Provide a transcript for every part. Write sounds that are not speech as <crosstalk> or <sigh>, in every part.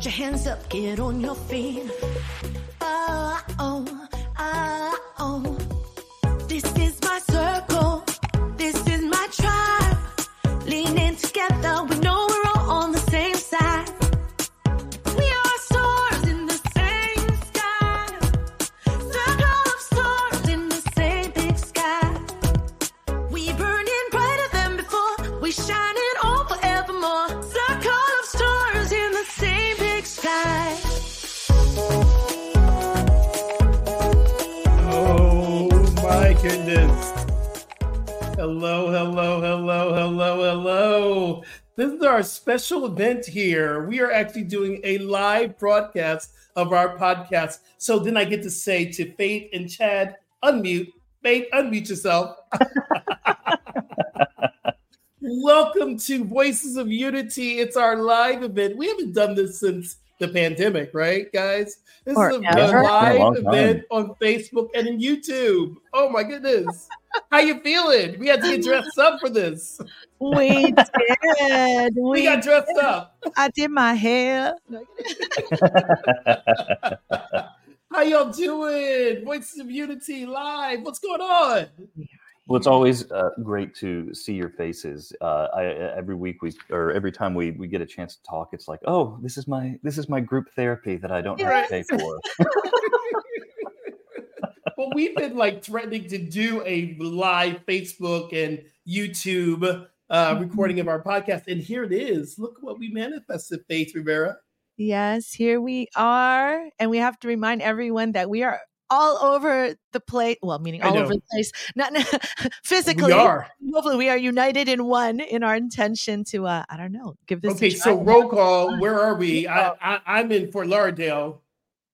Put your hands up, get on your feet. Special event here. We are actually doing a live broadcast of our podcast. So then I get to say to Faith and Chad, unmute. Faith, unmute yourself. <laughs> Welcome to Voices of Unity. It's our live event. We haven't done this since the pandemic, right, guys? This is a- a live a event on Facebook and in YouTube. Oh my goodness. How you feeling? We had to get dressed up for this. We did. We We, got dressed up. I did my hair. <laughs> How y'all doing? Voices of Unity live. What's going on? Well, it's always uh, great to see your faces. Uh, I, every week we, or every time we, we get a chance to talk, it's like, oh, this is my this is my group therapy that I don't have to pay for. <laughs> well, we've been like threatening to do a live Facebook and YouTube uh, recording of our podcast, and here it is. Look what we manifested, Faith Rivera. Yes, here we are. And we have to remind everyone that we are all over the place. Well, meaning all over the place, not <laughs> physically. We are. Hopefully, we are united in one in our intention to, uh, I don't know, give this Okay, a so roll call. Where are we? I, I, I'm in Fort Lauderdale.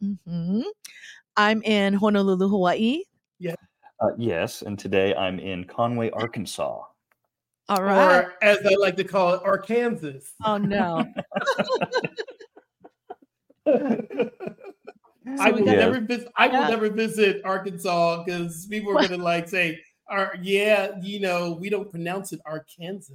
Mhm. I'm in Honolulu, Hawaii. Uh, yes, and today I'm in Conway, Arkansas. All right. or as I like to call it, Arkansas. oh, no. <laughs> <laughs> I will got- never visit. I will Yeah. never visit Arkansas because people are gonna like say, "Are yeah, you know, we don't pronounce it Arkansas."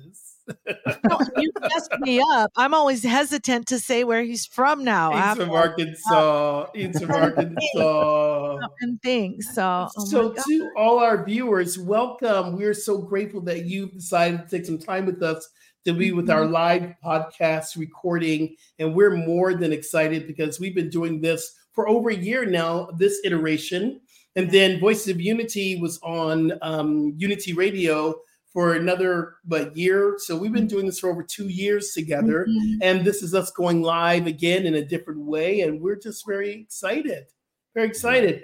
No, you messed me up. I'm always hesitant to say where he's from now. He's after from Arkansas. He's from Arkansas. and things. So, oh so to all our viewers, welcome. We're so grateful that you've decided to take some time with us to be with our Mm-hmm. live podcast recording. And we're more than excited because we've been doing this for over a year now, this iteration. And then Voices of Unity was on um, Unity Radio for another but year. So we've been doing this for over two years together. Mhm. And this is us going live again in a different way. And we're just very excited. Very excited.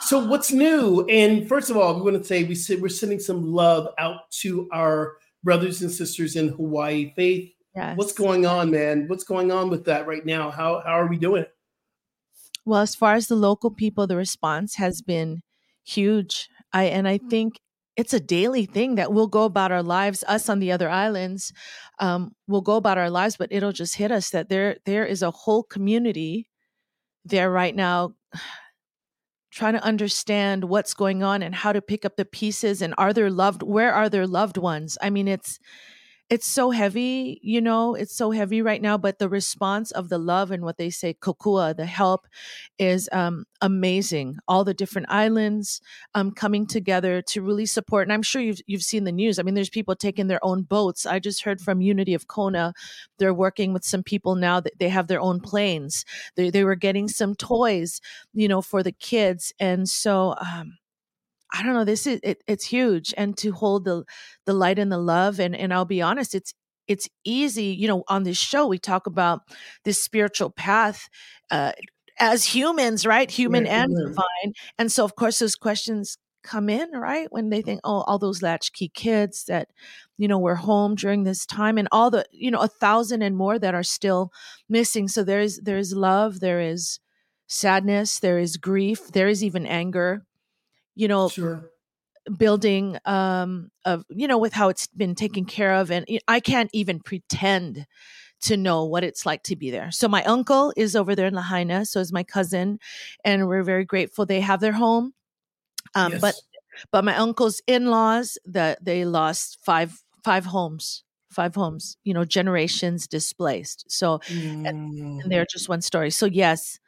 So what's new? And first of all, we want to say we said we're sending some love out to our brothers and sisters in Hawaii. Faith, Yes. what's going on, man? What's going on with that right now? How how are we doing? Well, as far as the local people, the response has been huge. I and I think it's a daily thing that we'll go about our lives. Us on the other islands, um, we'll go about our lives, but it'll just hit us that there there is a whole community there right now <sighs> trying to understand what's going on and how to pick up the pieces and are there loved where are their loved ones i mean it's it's so heavy, you know, it's so heavy right now, but the response of the love and what they say, kokua, the help is um, amazing. All the different islands um, coming together to really support. And I'm sure you've, you've seen the news. I mean, there's people taking their own boats. I just heard from Unity of Kona. They're working with some people now that they have their own planes. They, they were getting some toys, you know, for the kids. And so, um, I don't know. This is it, it's huge, and to hold the the light and the love, and and I'll be honest, it's it's easy. You know, on this show we talk about this spiritual path uh, as humans, right? Human yeah, and yeah. divine, and so of course those questions come in right when they think oh all those latchkey kids that you know were home during this time and all the you know a thousand and more that are still missing so there is there is love there is sadness there is grief there is even anger you know sure. building um of you know with how it's been taken care of and i can't even pretend to know what it's like to be there. So my uncle is over there in lahaina so is my cousin and we're very grateful they have their home. Um yes. but but my uncle's in-laws that they lost five five homes five homes you know generations displaced. So mm. and, and they're just one story. So yes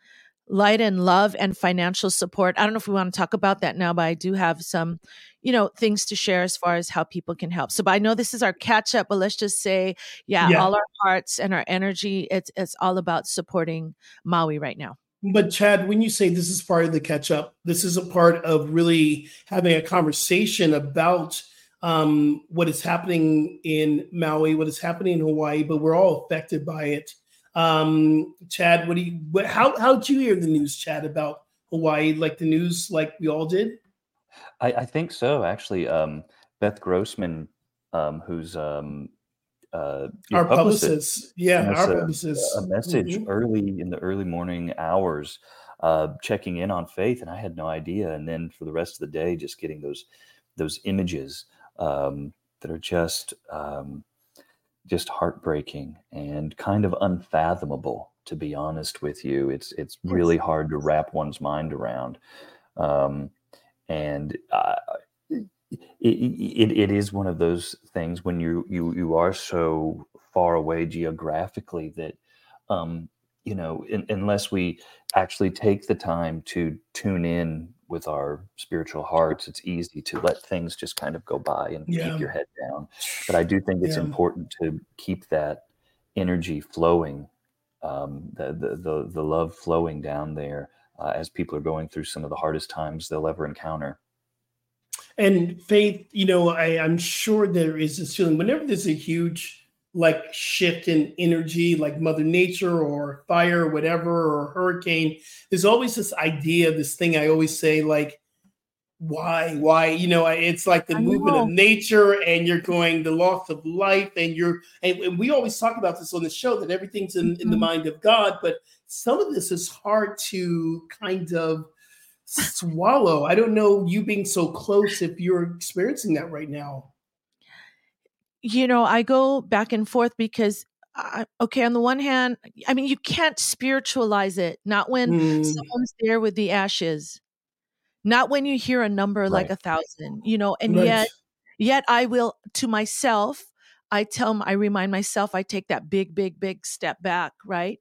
light and love and financial support. I don't know if we want to talk about that now, but I do have some, you know, things to share as far as how people can help. So, but I know this is our catch up, but let's just say, yeah, yeah. all our hearts and our energy, it's it's all about supporting Maui right now. But Chad, when you say this is part of the catch up, this is a part of really having a conversation about um, what is happening in Maui, what is happening in Hawaii, but we're all affected by it. Um, Chad, what do you? What, how how did you hear the news, Chad, about Hawaii? Like the news, like we all did. I, I think so. Actually, um, Beth Grossman, um, who's um, uh, our publicist, publicist. yeah, our a, publicist, a message mm-hmm. early in the early morning hours, uh, checking in on Faith, and I had no idea. And then for the rest of the day, just getting those those images um, that are just um, just heartbreaking and kind of unfathomable to be honest with you. It's it's really hard to wrap one's mind around um, and uh, it, it, it is one of those things when you you you are so far away geographically that um, you know in, unless we actually take the time to tune in with our spiritual hearts, it's easy to let things just kind of go by and yeah. keep your head down. But I do think it's yeah. important to keep that energy flowing, um, the, the, the the love flowing down there uh, as people are going through some of the hardest times they'll ever encounter. And faith, you know, I, I'm sure there is this feeling whenever there's a huge like shift in energy, like Mother Nature or fire, or whatever, or hurricane. There's always this idea, this thing I always say, like, why, why? You know, it's like the I movement know. of nature, and you're going the loss of life, and you're, and, and, we always talk about this on the show that everything's in, mm-hmm. in the mm-hmm. mind of God, but some of this is hard to kind of swallow. I don't know you being so close if you're experiencing that right now you know, I go back and forth because I, okay, on the one hand, I mean, you can't spiritualize it. Not when mm. someone's there with the ashes. Not when you hear a number right. like a thousand. You know, and right. yet, yet I will to myself. I tell, I remind myself, I take that big, big, big step back, right,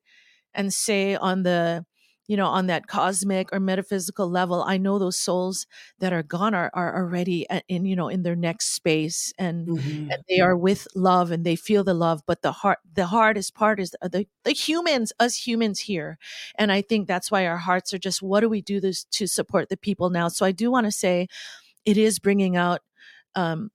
and say on the you know on that cosmic or metaphysical level i know those souls that are gone are, are already in you know in their next space and, mm-hmm. and they are with love and they feel the love but the heart the hardest part is the, the humans us humans here and i think that's why our hearts are just what do we do this to support the people now so i do want to say it is bringing out um,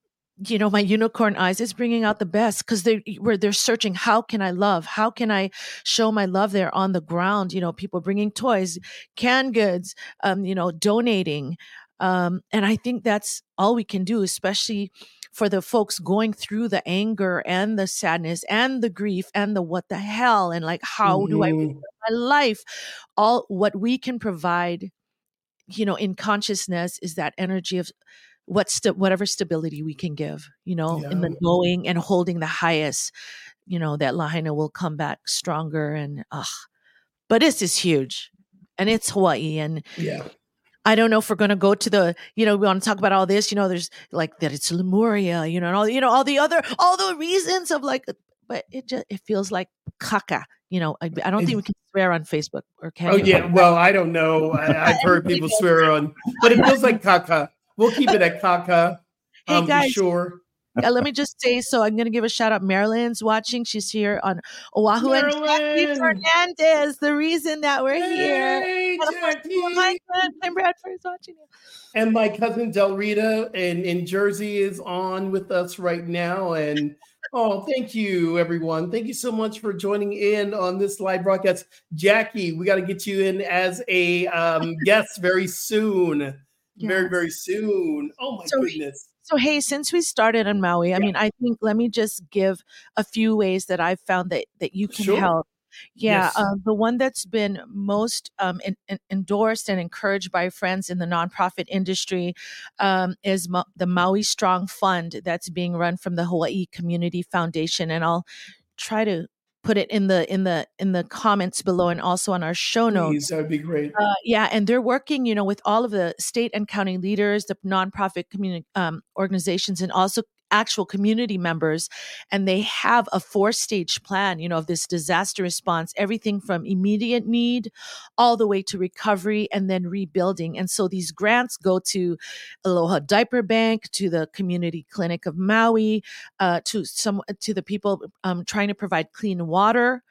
you know my unicorn eyes is bringing out the best because they where they're searching how can i love how can i show my love there on the ground you know people bringing toys canned goods um, you know donating um, and i think that's all we can do especially for the folks going through the anger and the sadness and the grief and the what the hell and like how mm-hmm. do i mm-hmm. my life all what we can provide you know in consciousness is that energy of what st- whatever stability we can give, you know, yeah. in the knowing and holding the highest, you know, that Lahaina will come back stronger and ugh. But this is huge. And it's Hawaii and yeah. I don't know if we're going to go to the, you know, we want to talk about all this, you know, there's like that it's Lemuria, you know, and all, you know, all the other, all the reasons of like, but it just, it feels like caca, you know, I, I don't think we can swear on Facebook or can Oh yeah, well I don't know. I, I've <laughs> heard people swear on, but it feels like caca. We'll keep it at Kaka. Hey, Um, guys. sure. Uh, let me just say, so I'm going to give a shout out. Marilyn's watching. She's here on Oahu. And Jackie Fernandez, the reason that we're here. Hey, And of Jackie! my son, Tim Bradford is watching you. And my cousin Del Rita in, in Jersey is on with us right now. And oh, thank you, everyone. Thank you so much for joining in on this live broadcast. Jackie, we got to get you in as a um, guest very soon. Very, Yes. very soon. Oh, my So- goodness. So, hey, since we started on Maui, I mean, I think let me just give a few ways that I've found that that you can Sure. help. Yeah, Yes. uh, the one that's been most um, en- en- endorsed and encouraged by friends in the nonprofit industry um, is Ma- the Maui Strong Fund that's being run from the Hawaii Community Foundation, and I'll try to put it in the in the in the comments below and also on our show notes. Please, that would be great. Uh, yeah, and they're working, you know, with all of the state and county leaders, the nonprofit community um, organizations, and also actual community members and they have a four stage plan you know of this disaster response everything from immediate need all the way to recovery and then rebuilding. And so these grants go to aloha diaper bank to the community clinic of maui uh, to some to the people um, trying to provide clean water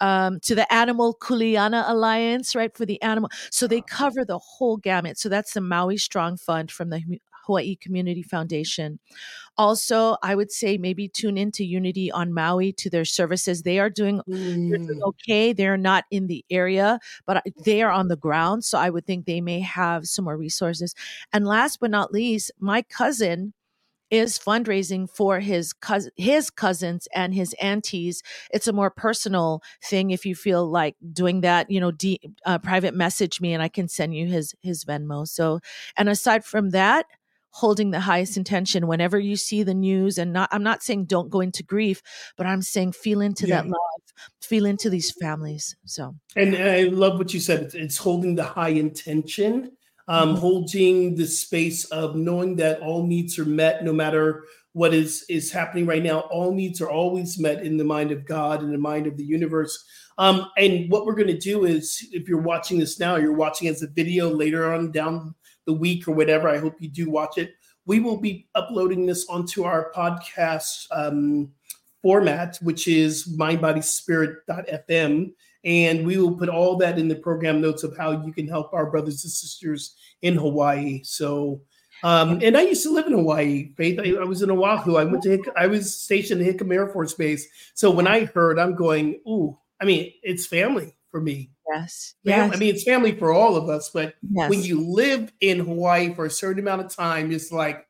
um, to the animal kuleana alliance right for the animal. So they cover the whole gamut. So that's the maui strong fund from the hawaii community foundation. Also i would say maybe tune into unity on maui to their services. They are doing they're doing Mm, okay. They're not in the area but they are on the ground so i would think they may have some more resources. And last but not least my cousin is fundraising for his cousin his cousins and his aunties. It's a more personal thing if you feel like doing that you know D, uh, private message me and i can send you his his venmo. So and aside from that holding the highest intention whenever you see the news and not i'm not saying don't go into grief but i'm saying feel into that Yeah. love feel into these families so And I love what you said. It's, holding the high intention, um, Mhm. holding the space of knowing that all needs are met, no matter what is is happening right now. All needs are always met in the mind of God and the mind of the universe. Um, and what we're going to do is, if you're watching this now, you're watching as a video later on down the week or whatever. I hope you do watch it. We will be uploading this onto our podcast um, format, which is mindbodyspirit.fm and we will put all that in the program notes of how you can help our brothers and sisters in Hawaii. So, um, and I used to live in Hawaii, Faith. I, I was in Oahu. I went to Hick- I was stationed at Hickam Air Force Base. So when I heard, I'm going, ooh, I mean, it's family for me. yes yes, I mean, it's family for all of us. But yes. when you live in Hawaii for a certain amount of time, it's like,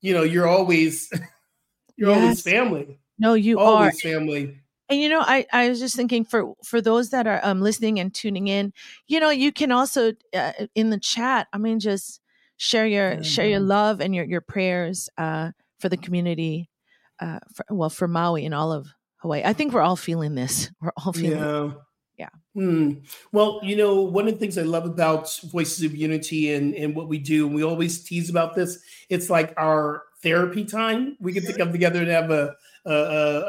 you know, you're always, <laughs> you're always family, no you are always family. And you know, I, I was just thinking for for those that are um, listening and tuning in, you know, you can also uh, in the chat. I mean, just share your share your love and your your prayers uh, for the community. Uh, for, well, for Maui and all of Hawaii. I think we're all feeling this. We're all feeling. Yeah. Yeah. Hmm. Well, you know, one of the things I love about Voices of Unity and, and what we do, and we always tease about this, it's like our therapy time. We get to come together and have a a,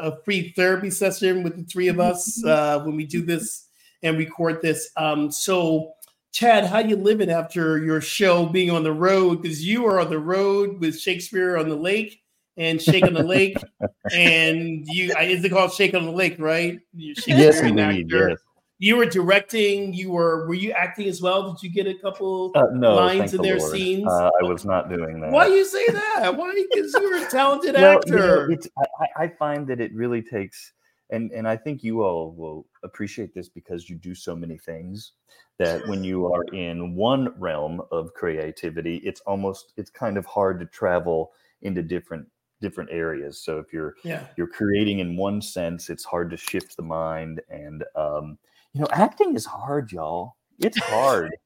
a- free therapy session with the three of us <laughs> uh, when we do this and record this. Um, so, Chad, how you living after your show being on the road? Because you are on the road with Shakespeare on the Lake and Shake on the Lake, <laughs> and you is it called Shake on the Lake, right? You're Yes, indeed. Yes. You were directing. You were were you acting as well? Did you get a couple Uh, no, lines in the their Lord. scenes? Uh, I was not doing that. Why do you say that? Why? Because you're a talented <laughs> Well, you know, actor. it's, I, I I find that it really takes, and and I think you all will appreciate this because you do so many things that when you are in one realm of creativity, it's almost it's kind of hard to travel into different different areas. So if you're yeah. you're creating in one sense, it's hard to shift the mind, and um, you know, acting is hard, y'all. It's hard.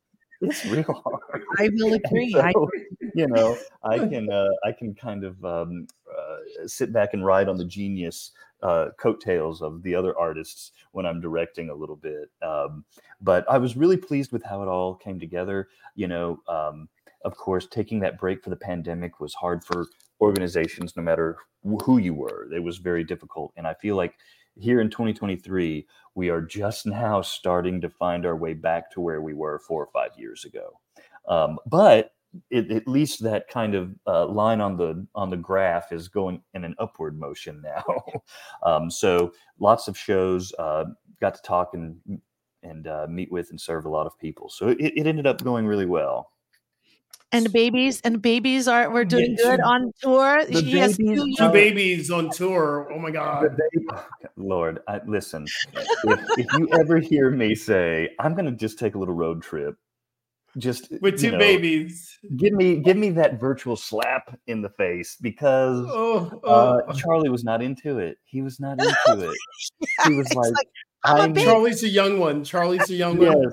it's <laughs> real hard. I will <laughs> agree. I, so, you know, I <laughs> can uh, I can kind of um, uh, sit back and ride on the genius uh, coattails of the other artists when I'm directing a little bit. Um, but I was really pleased with how it all came together. You know, um, of course, taking that break for the pandemic was hard for organizations, no matter who you were. It was very difficult, and I feel like here in 2023, we are just now starting to find our way back to where we were four or five years ago. Um, but it, at least that kind of uh, line on the on the graph is going in an upward motion <laughs> now. um, so lots of shows uh, got to talk and and uh, meet with and serve a lot of people. So it, it ended up going really well. And babies and babies are we're doing Yeah, good on tour. the She has babies two Two Uh, babies on tour. Oh my god. Lord, I, listen. If, if you ever hear me say I'm going to just take a little road trip, just With you two know, babies. give me give me that virtual slap in the face because Oh, uh, oh. Charlie was not into it. He was not into it. <laughs> He was like, like, I'm a I'm baby. Charlie's a young one. Charlie's a young one.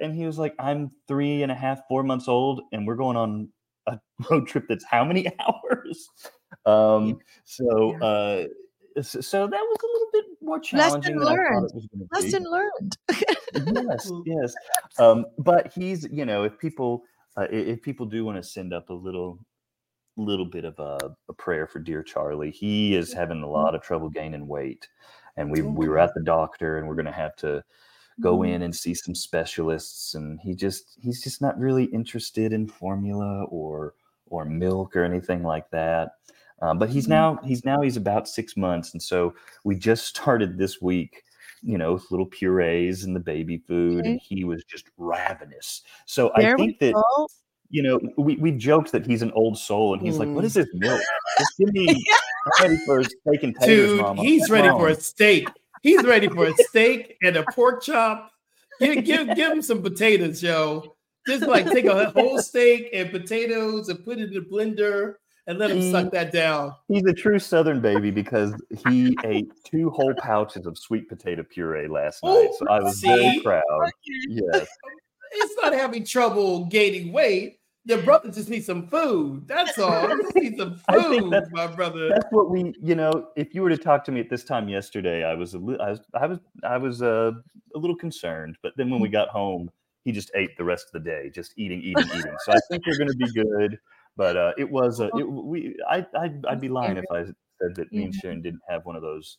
And he was like, I'm three and a half, four months old, and we're going on a <laughs> road trip that's how many <laughs> hours? Um, so uh, so, that was a little bit more challenging Lesson learned. it was going to be. Lesson learned. yes, <laughs> yes. Um, but he's, you know, if people, uh, if people do want to send up a little, little bit of a, a prayer for dear Charlie, he is having a lot of trouble gaining weight, and we we were at the doctor, and we're going to have to go in and see some specialists, and he just he's just not really interested in formula or or milk or anything like that. Um, but he's now he's now he's about six months, and so we just started this week you know, with little purees and the baby food, and he was just ravenous. So I There we think that go. you know we we joked that he's an old soul, and he's like, "What Mm. this milk? Just give <laughs> me I'm ready for steak and taters, Dude, mama." he's ready for a steak. He's ready for a steak and a pork chop. Give, give, give him some potatoes, yo. Just like take a whole steak and potatoes and put it in the blender and let him He- suck that down. He's a true Southern baby because he ate two whole pouches of sweet potato puree last night. Oh, so I was very proud. Yes. It's not having trouble gaining weight. The brother just needs some food. That's all. He just needs some <laughs> I think food, that's- my brother. That's what we, you know, if you were to talk to me at this time yesterday, I was a li- I was I was I was uh, a little concerned, but then when we got home, he just ate the rest of the day, just eating, eating, eating. So I think we're going to be good. But uh, it was uh, it, we I I'd, I'd be lying if I said that me and Sharon didn't have one of those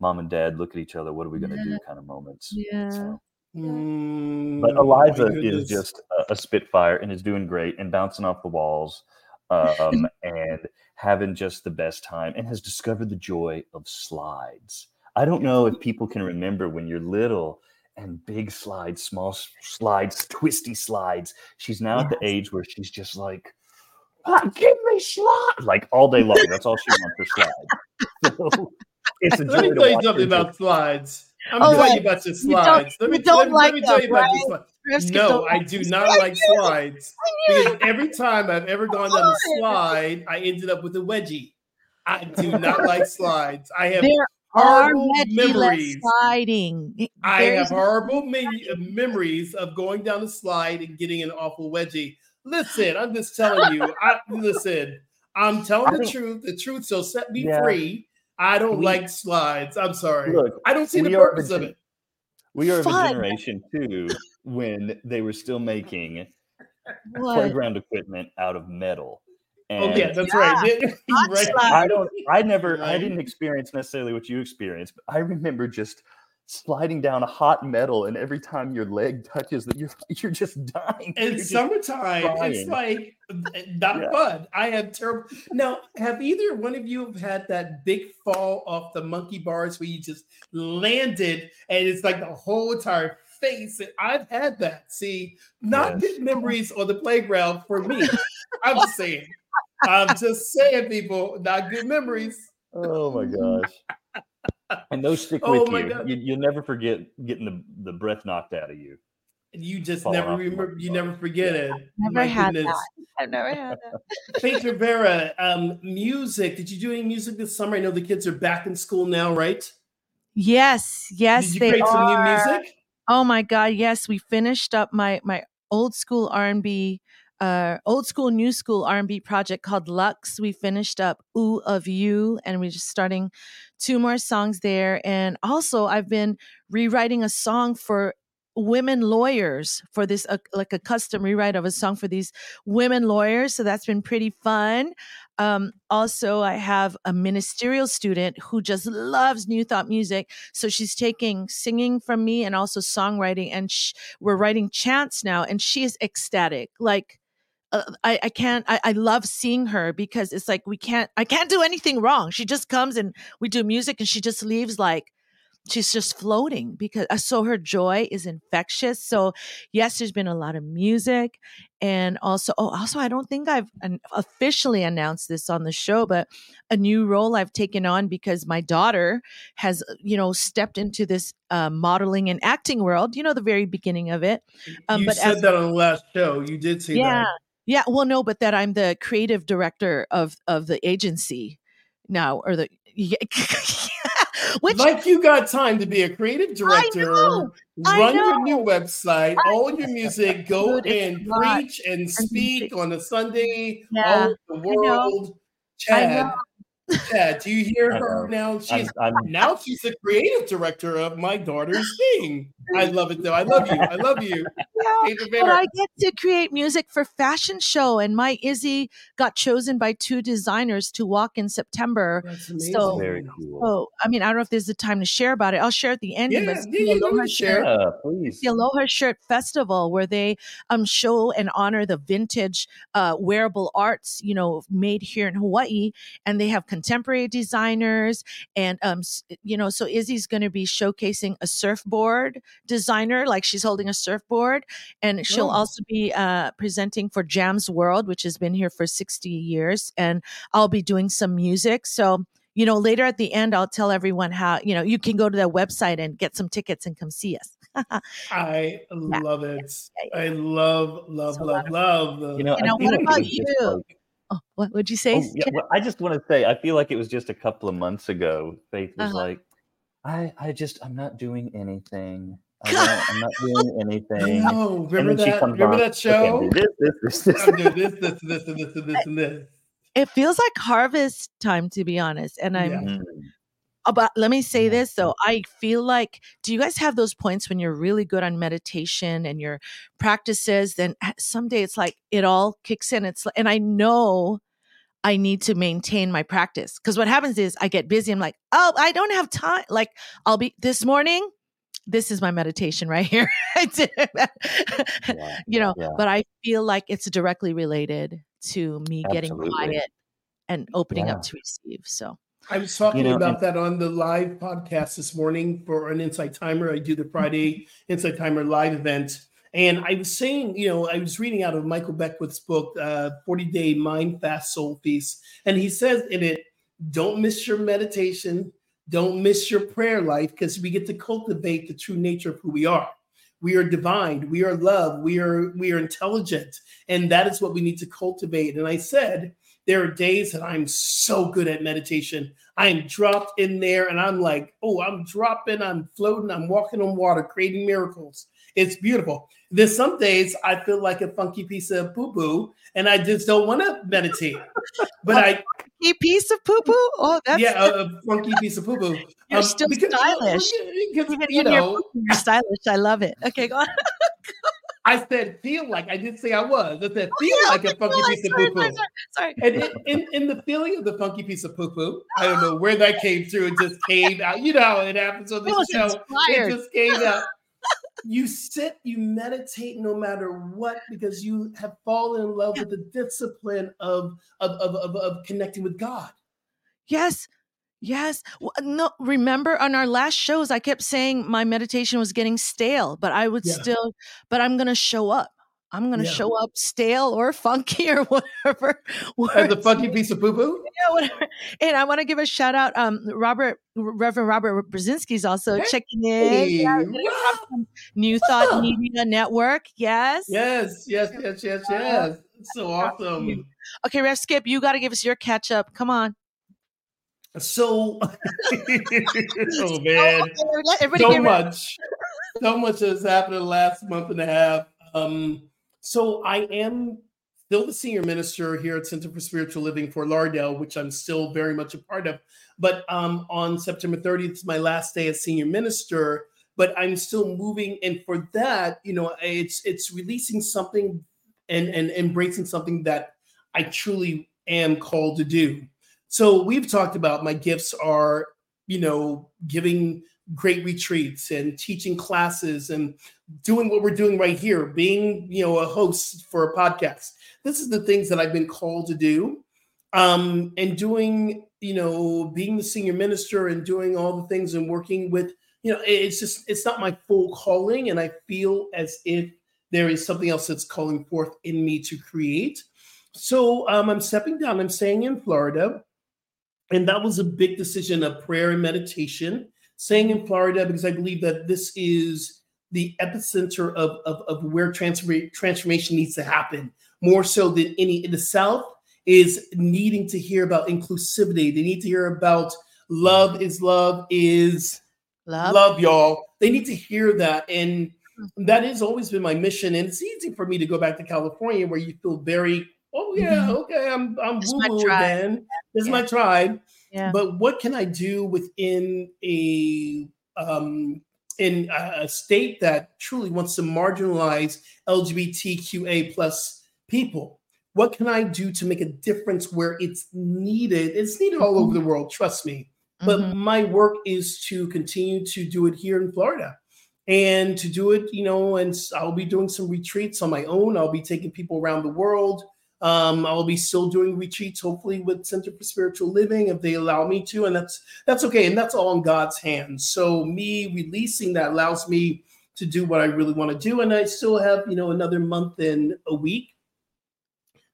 mom and dad look at each other. What are we going to do? Kind of moments. Yeah. So- Mm, But my Eliza is just a, a spitfire and is doing great and bouncing off the walls um, <laughs> and having just the best time and has discovered the joy of slides. I don't know if people can remember when you're little and big slides, small slides, twisty slides. She's now at the age where she's just like, "Ah, give me slide like all day long. That's all she wants for slides. <laughs> So it's a joy <laughs> Let me tell you something about slides. I'm Oh, telling you about your you slides. let me, you don't let, like let me tell you them, about your right? slides. No, I do not like slides because every time I've ever gone down a slide, I ended up with a wedgie. I do not <laughs> like slides. I have There horrible memories. sliding. I have horrible me- uh, memories of going down a slide and getting an awful wedgie. Listen, I'm just telling you. I listen. I'm telling I the truth. The truth shall set me Yeah. free. I don't We- like slides. I'm sorry. Look, I don't see the we are purpose of it. We are of a generation too when they were still making What? playground equipment out of metal. Oh yeah, that's right. <laughs> Right. I don't I never I didn't experience necessarily what you experienced, but I remember just sliding down a hot metal and every time your leg touches that you're <laughs> you're just dying. In summertime, it's like uh, not Yeah. fun. I have terrible. Now, have either one of you have had that big fall off the monkey bars where you just landed and it's like the whole entire face? And I've had that. See, not Yes. good memories on the playground for me. I'm just saying. I'm just saying, people, not good memories. oh my gosh. And those stick <laughs> Oh with my you. God. you. You'll never forget getting the, the breath knocked out of you. And you just Falling never remember. You never forget it. Never My had goodness. I've never had that. <laughs> Faith Rivera, um, music. Did you do any music this summer? I know the kids are back in school now, right? Yes, yes, Did you they create some are. new music? Oh my God, yes, we finished up my my old school R and B uh, old school, new school R&B project called Lux. We finished up Ooh of You, and we're just starting two more songs there. And also, I've been rewriting a song for women lawyers for this uh, like a custom rewrite of a song for these women lawyers so that's been pretty fun um, also i have a ministerial student who just loves new thought music so she's taking singing from me and also songwriting and sh- we're writing chants now and she is ecstatic like uh, I, I can't I, I love seeing her because it's like we can't I can't do anything wrong. She just comes and we do music and she just leaves like she's just floating because uh, so her joy is infectious so yes there's been a lot of music and also oh also i don't think i've officially announced this on the show but a new role i've taken on because my daughter has uh, you know stepped into this uh, modeling and acting world you know the very beginning of it um, you but said as, that on the last show you did say yeah that. Yeah well no but that i'm the creative director of of the agency now or the <laughs> Which, like you got time to be a creative director, know, run your new website, all your music, go and preach and speak on a Sunday yeah, all over the world. Chad, Chad, do you hear her now? She's I'm, I'm, now she's the creative director of my daughter's thing. I love it though. I love you. I love you. Yeah, but I get to create music for fashion show, and my Izzy got chosen by two designers to walk in September. So, very cool. So, I mean, I don't know if there's the time to share about it. I'll share at the end. Yeah, but yeah, Aloha share. Yeah, please. The Aloha Shirt Festival, where they um show and honor the vintage uh, wearable arts, you know, made here in Hawaii, and they have contemporary designers, and um, you know, so Izzy's going to be showcasing a surfboard designer, like she's holding a surfboard. And she'll oh. also be uh, presenting for Jams World, which has been here for 60 years. And I'll be doing some music. So, you know, later at the end, I'll tell everyone how, you know, you can go to their website and get some tickets and come see us. I <laughs> yeah. love it. Yeah, yeah, I love, love, so love, love. You know, you know what about you? Like, oh, what would you say? Oh, yeah, well, I just want to say, I feel like it was just a couple of months ago. Faith was uh-huh. like, I, I just, I'm not doing anything. I <laughs> am not doing anything. No, remember that? Remember on, that show? This, this, this, I'm this, this, this, this, this, this. It feels like harvest time, to be honest. And I'm. Yeah. But let me say this though, I feel like, do you guys have those points when you're really good on meditation and your practices? Then someday it's like it all kicks in. It's and I know I need to maintain my practice because what happens is I get busy. I'm like, oh, I don't have time. Like I'll be this morning this is my meditation right here. <laughs> yeah, you know, yeah. but I feel like it's directly related to me Absolutely. getting quiet and opening yeah. up to receive. So I was talking you know, about and- that on the live podcast this morning for an Insight Timer. I do the Friday Insight Timer live event. And I was saying, you know, I was reading out of Michael Beckwith's book, uh, 40 Day Mind Fast Soul Feast. And he says in it, don't miss your meditation, don't miss your prayer life because we get to cultivate the true nature of who we are. We are divine, we are love, we are we are intelligent, and that is what we need to cultivate. And I said, there are days that I'm so good at meditation. I am dropped in there and I'm like, oh, I'm dropping, I'm floating, I'm walking on water, creating miracles. It's beautiful. There's some days I feel like a funky piece of poo poo and I just don't want to meditate. But I funky piece of poo poo. Oh, that's yeah, a, a funky piece of poo poo. You're um, still because, stylish. Because, you know, you're stylish. I love it. Okay, go on. I said feel like I didn't say I was. I said feel oh, yeah, like a funky piece of poo poo. Sorry, And in, in, the feeling of the funky piece of poo poo, I don't know where that came through. It just came out. You know how it happens on <laughs> the show. Inspired. It just came <laughs> out you sit, you meditate no matter what, because you have fallen in love with the discipline of, of, of, of, of connecting with God. Yes. Yes. No, remember on our last shows, I kept saying my meditation was getting stale, but I would yeah. still, but I'm going to show up. I'm going to yeah. show up stale or funky <laughs> or whatever. As a funky piece of poo poo? <laughs> Yeah, whatever. And I want to give a shout out. Um, Robert, Reverend Robert Brzezinski's also hey. checking in. Yeah, New Thought Media Network. Yes. Yes, yes, yes, yes, yes. So awesome. Okay, Rev Skip, you got to give us your catch up. Come on. So, <laughs> oh man, so much, so much has happened in the last month and a half. Um, so I am still the senior minister here at Center for Spiritual Living Fort Lauderdale, which I'm still very much a part of. But um, on September 30th is my last day as senior minister. But I'm still moving, and for that, you know, it's it's releasing something and and embracing something that I truly am called to do. So we've talked about my gifts are, you know, giving great retreats and teaching classes and doing what we're doing right here, being, you know, a host for a podcast. This is the things that I've been called to do. Um, and doing, you know, being the senior minister and doing all the things and working with, you know, it's just, it's not my full calling. And I feel as if there is something else that's calling forth in me to create. So um, I'm stepping down. I'm staying in Florida. And that was a big decision of prayer and meditation, staying in Florida because I believe that this is the epicenter of, of, of where transform, transformation needs to happen, more so than any in the South is needing to hear about inclusivity. They need to hear about love is love is love, love y'all. They need to hear that. And mm-hmm. that has always been my mission. And it's easy for me to go back to California where you feel very oh <laughs> yeah, okay, I'm I'm woo woo again. This is my tribe. Yeah. But what can I do within a um in a state that truly wants to marginalize LGBTQA plus people? What can I do to make a difference where it's needed? It's needed all over mm-hmm. the world, trust me. But mm-hmm. my work is to continue to do it here in Florida and to do it, you know, and I'll be doing some retreats on my own. I'll be taking people around the world um, I'll be still doing retreats, hopefully with Center for Spiritual Living, if they allow me to, and that's that's okay, and that's all in God's hands. So me releasing that allows me to do what I really want to do, and I still have you know another month and a week.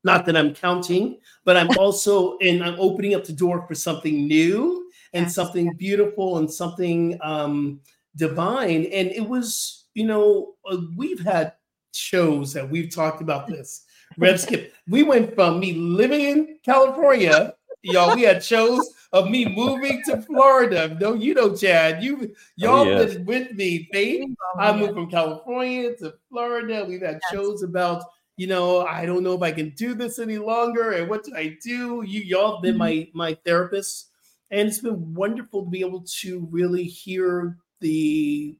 Not that I'm counting, but I'm <laughs> also and I'm opening up the door for something new and something beautiful and something um, divine. And it was, you know, uh, we've had shows that we've talked about this Rev Skip. We went from me living in California, y'all. We had shows of me moving to Florida. No, you know, Chad. You y'all oh, yes. been with me, Faith. Oh, I moved from California to Florida. We've had yes. shows about, you know, I don't know if I can do this any longer, and what do I do? You y'all been mm-hmm. my my therapist, and it's been wonderful to be able to really hear the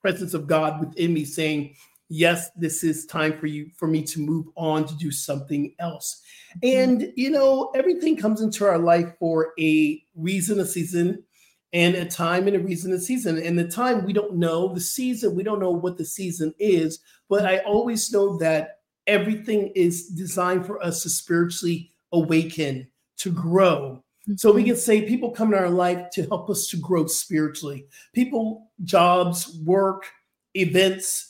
presence of God within me saying, yes, this is time for you for me to move on to do something else. Mm-hmm. And you know, everything comes into our life for a reason, a season, and a time and a reason, a season. And the time we don't know, the season, we don't know what the season is, but I always know that everything is designed for us to spiritually awaken, to grow. So we mm-hmm. can say people come in our life to help us to grow spiritually. People, jobs, work, events,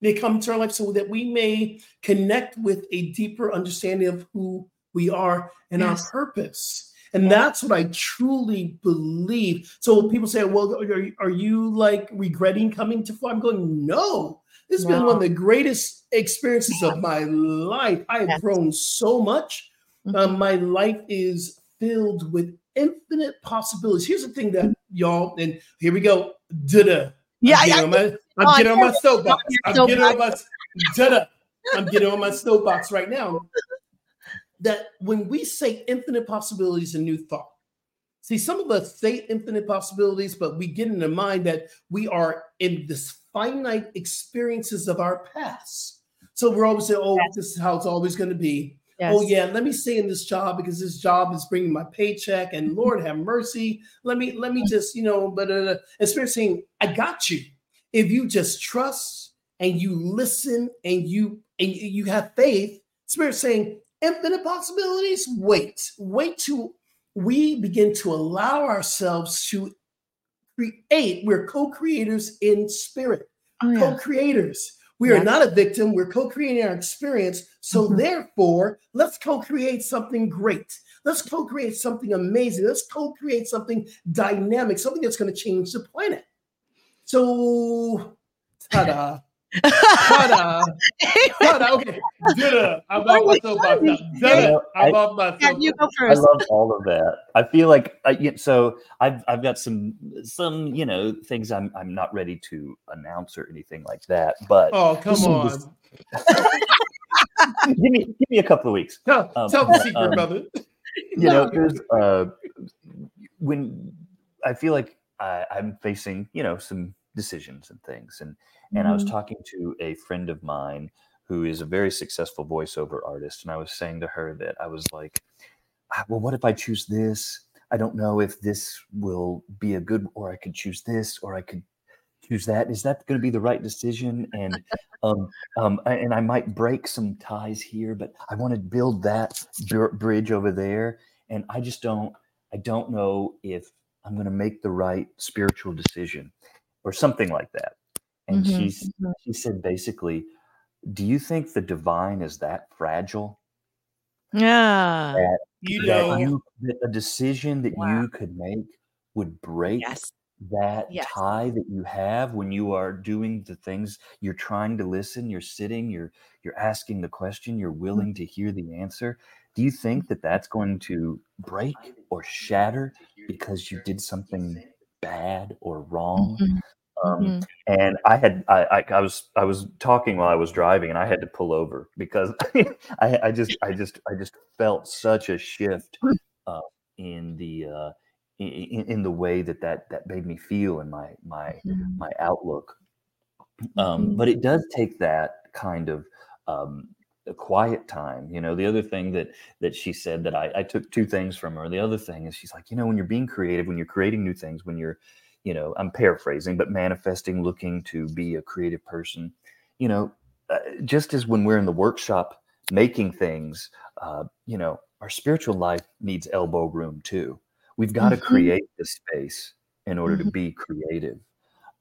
may come to our life so that we may connect with a deeper understanding of who we are and yes. our purpose. And that's what I truly believe. So people say, well, are, are you like regretting coming to Florida? I'm going, no. This has no. been one of the greatest experiences of my life. I have yes. grown so much. Mm-hmm. Um, my life is filled with infinite possibilities. Here's the thing that y'all, and here we go. Da-da. Yeah, I'm getting on my soapbox. I'm getting on my I'm getting on my soapbox right now. That when we say infinite possibilities and new thought, see, some of us say infinite possibilities, but we get in the mind that we are in this finite experiences of our past. So we're always saying, oh, this is how it's always going to be. Oh, yes. Oh yeah, let me stay in this job because this job is bringing my paycheck. And <laughs> Lord have mercy, let me let me just you know, but uh, experiencing I got you. If you just trust and you listen and you and you have faith, Spirit saying infinite possibilities. Wait, wait till we begin to allow ourselves to create. We're co-creators in spirit, oh, yeah. co-creators. We are not a victim. We're co creating our experience. So, mm-hmm. therefore, let's co create something great. Let's co create something amazing. Let's co create something dynamic, something that's going to change the planet. So, ta da. Ta-da. Ta-da. <laughs> Okay. Dinner. I'm off my. Dinner. I'm off my. You go first. I love all of that. I feel like I, so I've I've got some some you know things I'm I'm not ready to announce or anything like that. But oh come on. <laughs> give me give me a couple of weeks. Tell, Um, tell the secret, um, brother. you know, there's uh, when I feel like I, I'm facing, you know, some decisions and things, and and I was Mhm. talking to a friend of mine who is a very successful voiceover artist, and I was saying to her that I was like, "Ah, well, what if I choose this? I don't know if this will be a good, or I could choose this, or I could choose that. Is that going to be the right decision? And um, um, and I might break some ties here, but I want to build that br- bridge over there, and I just don't. I don't know if I'm going to make the right spiritual decision, or something like that. And Mhm, she's mhm. she said basically, do you think the divine is that fragile? Yeah. that You that know, you that a decision that Wow. you could make would break Yes. that Yes. tie that you have when you are doing the things you're trying to listen you're sitting you're you're asking the question you're Mm-hmm. willing to hear the answer do you think that that's going to break or shatter because you did something bad or wrong Mhm, um, mhm. and I had I, I I was I was talking while I was driving, and I had to pull over because <laughs> I I just I just I just felt such a shift uh, in the uh, in, in the way that that that made me feel in my my Mhm, my outlook. Um, mhm. but it does take that kind of um, a quiet time. You know, the other thing that that she said that I, I took two things from her. The other thing is she's like, you know, when you're being creative, when you're creating new things, when you're, you know, I'm paraphrasing, but manifesting, looking to be a creative person, you know, uh, just as when we're in the workshop making things, uh, you know, our spiritual life needs elbow room too. We've got to Mhm. create the space in order to Mhm. be creative.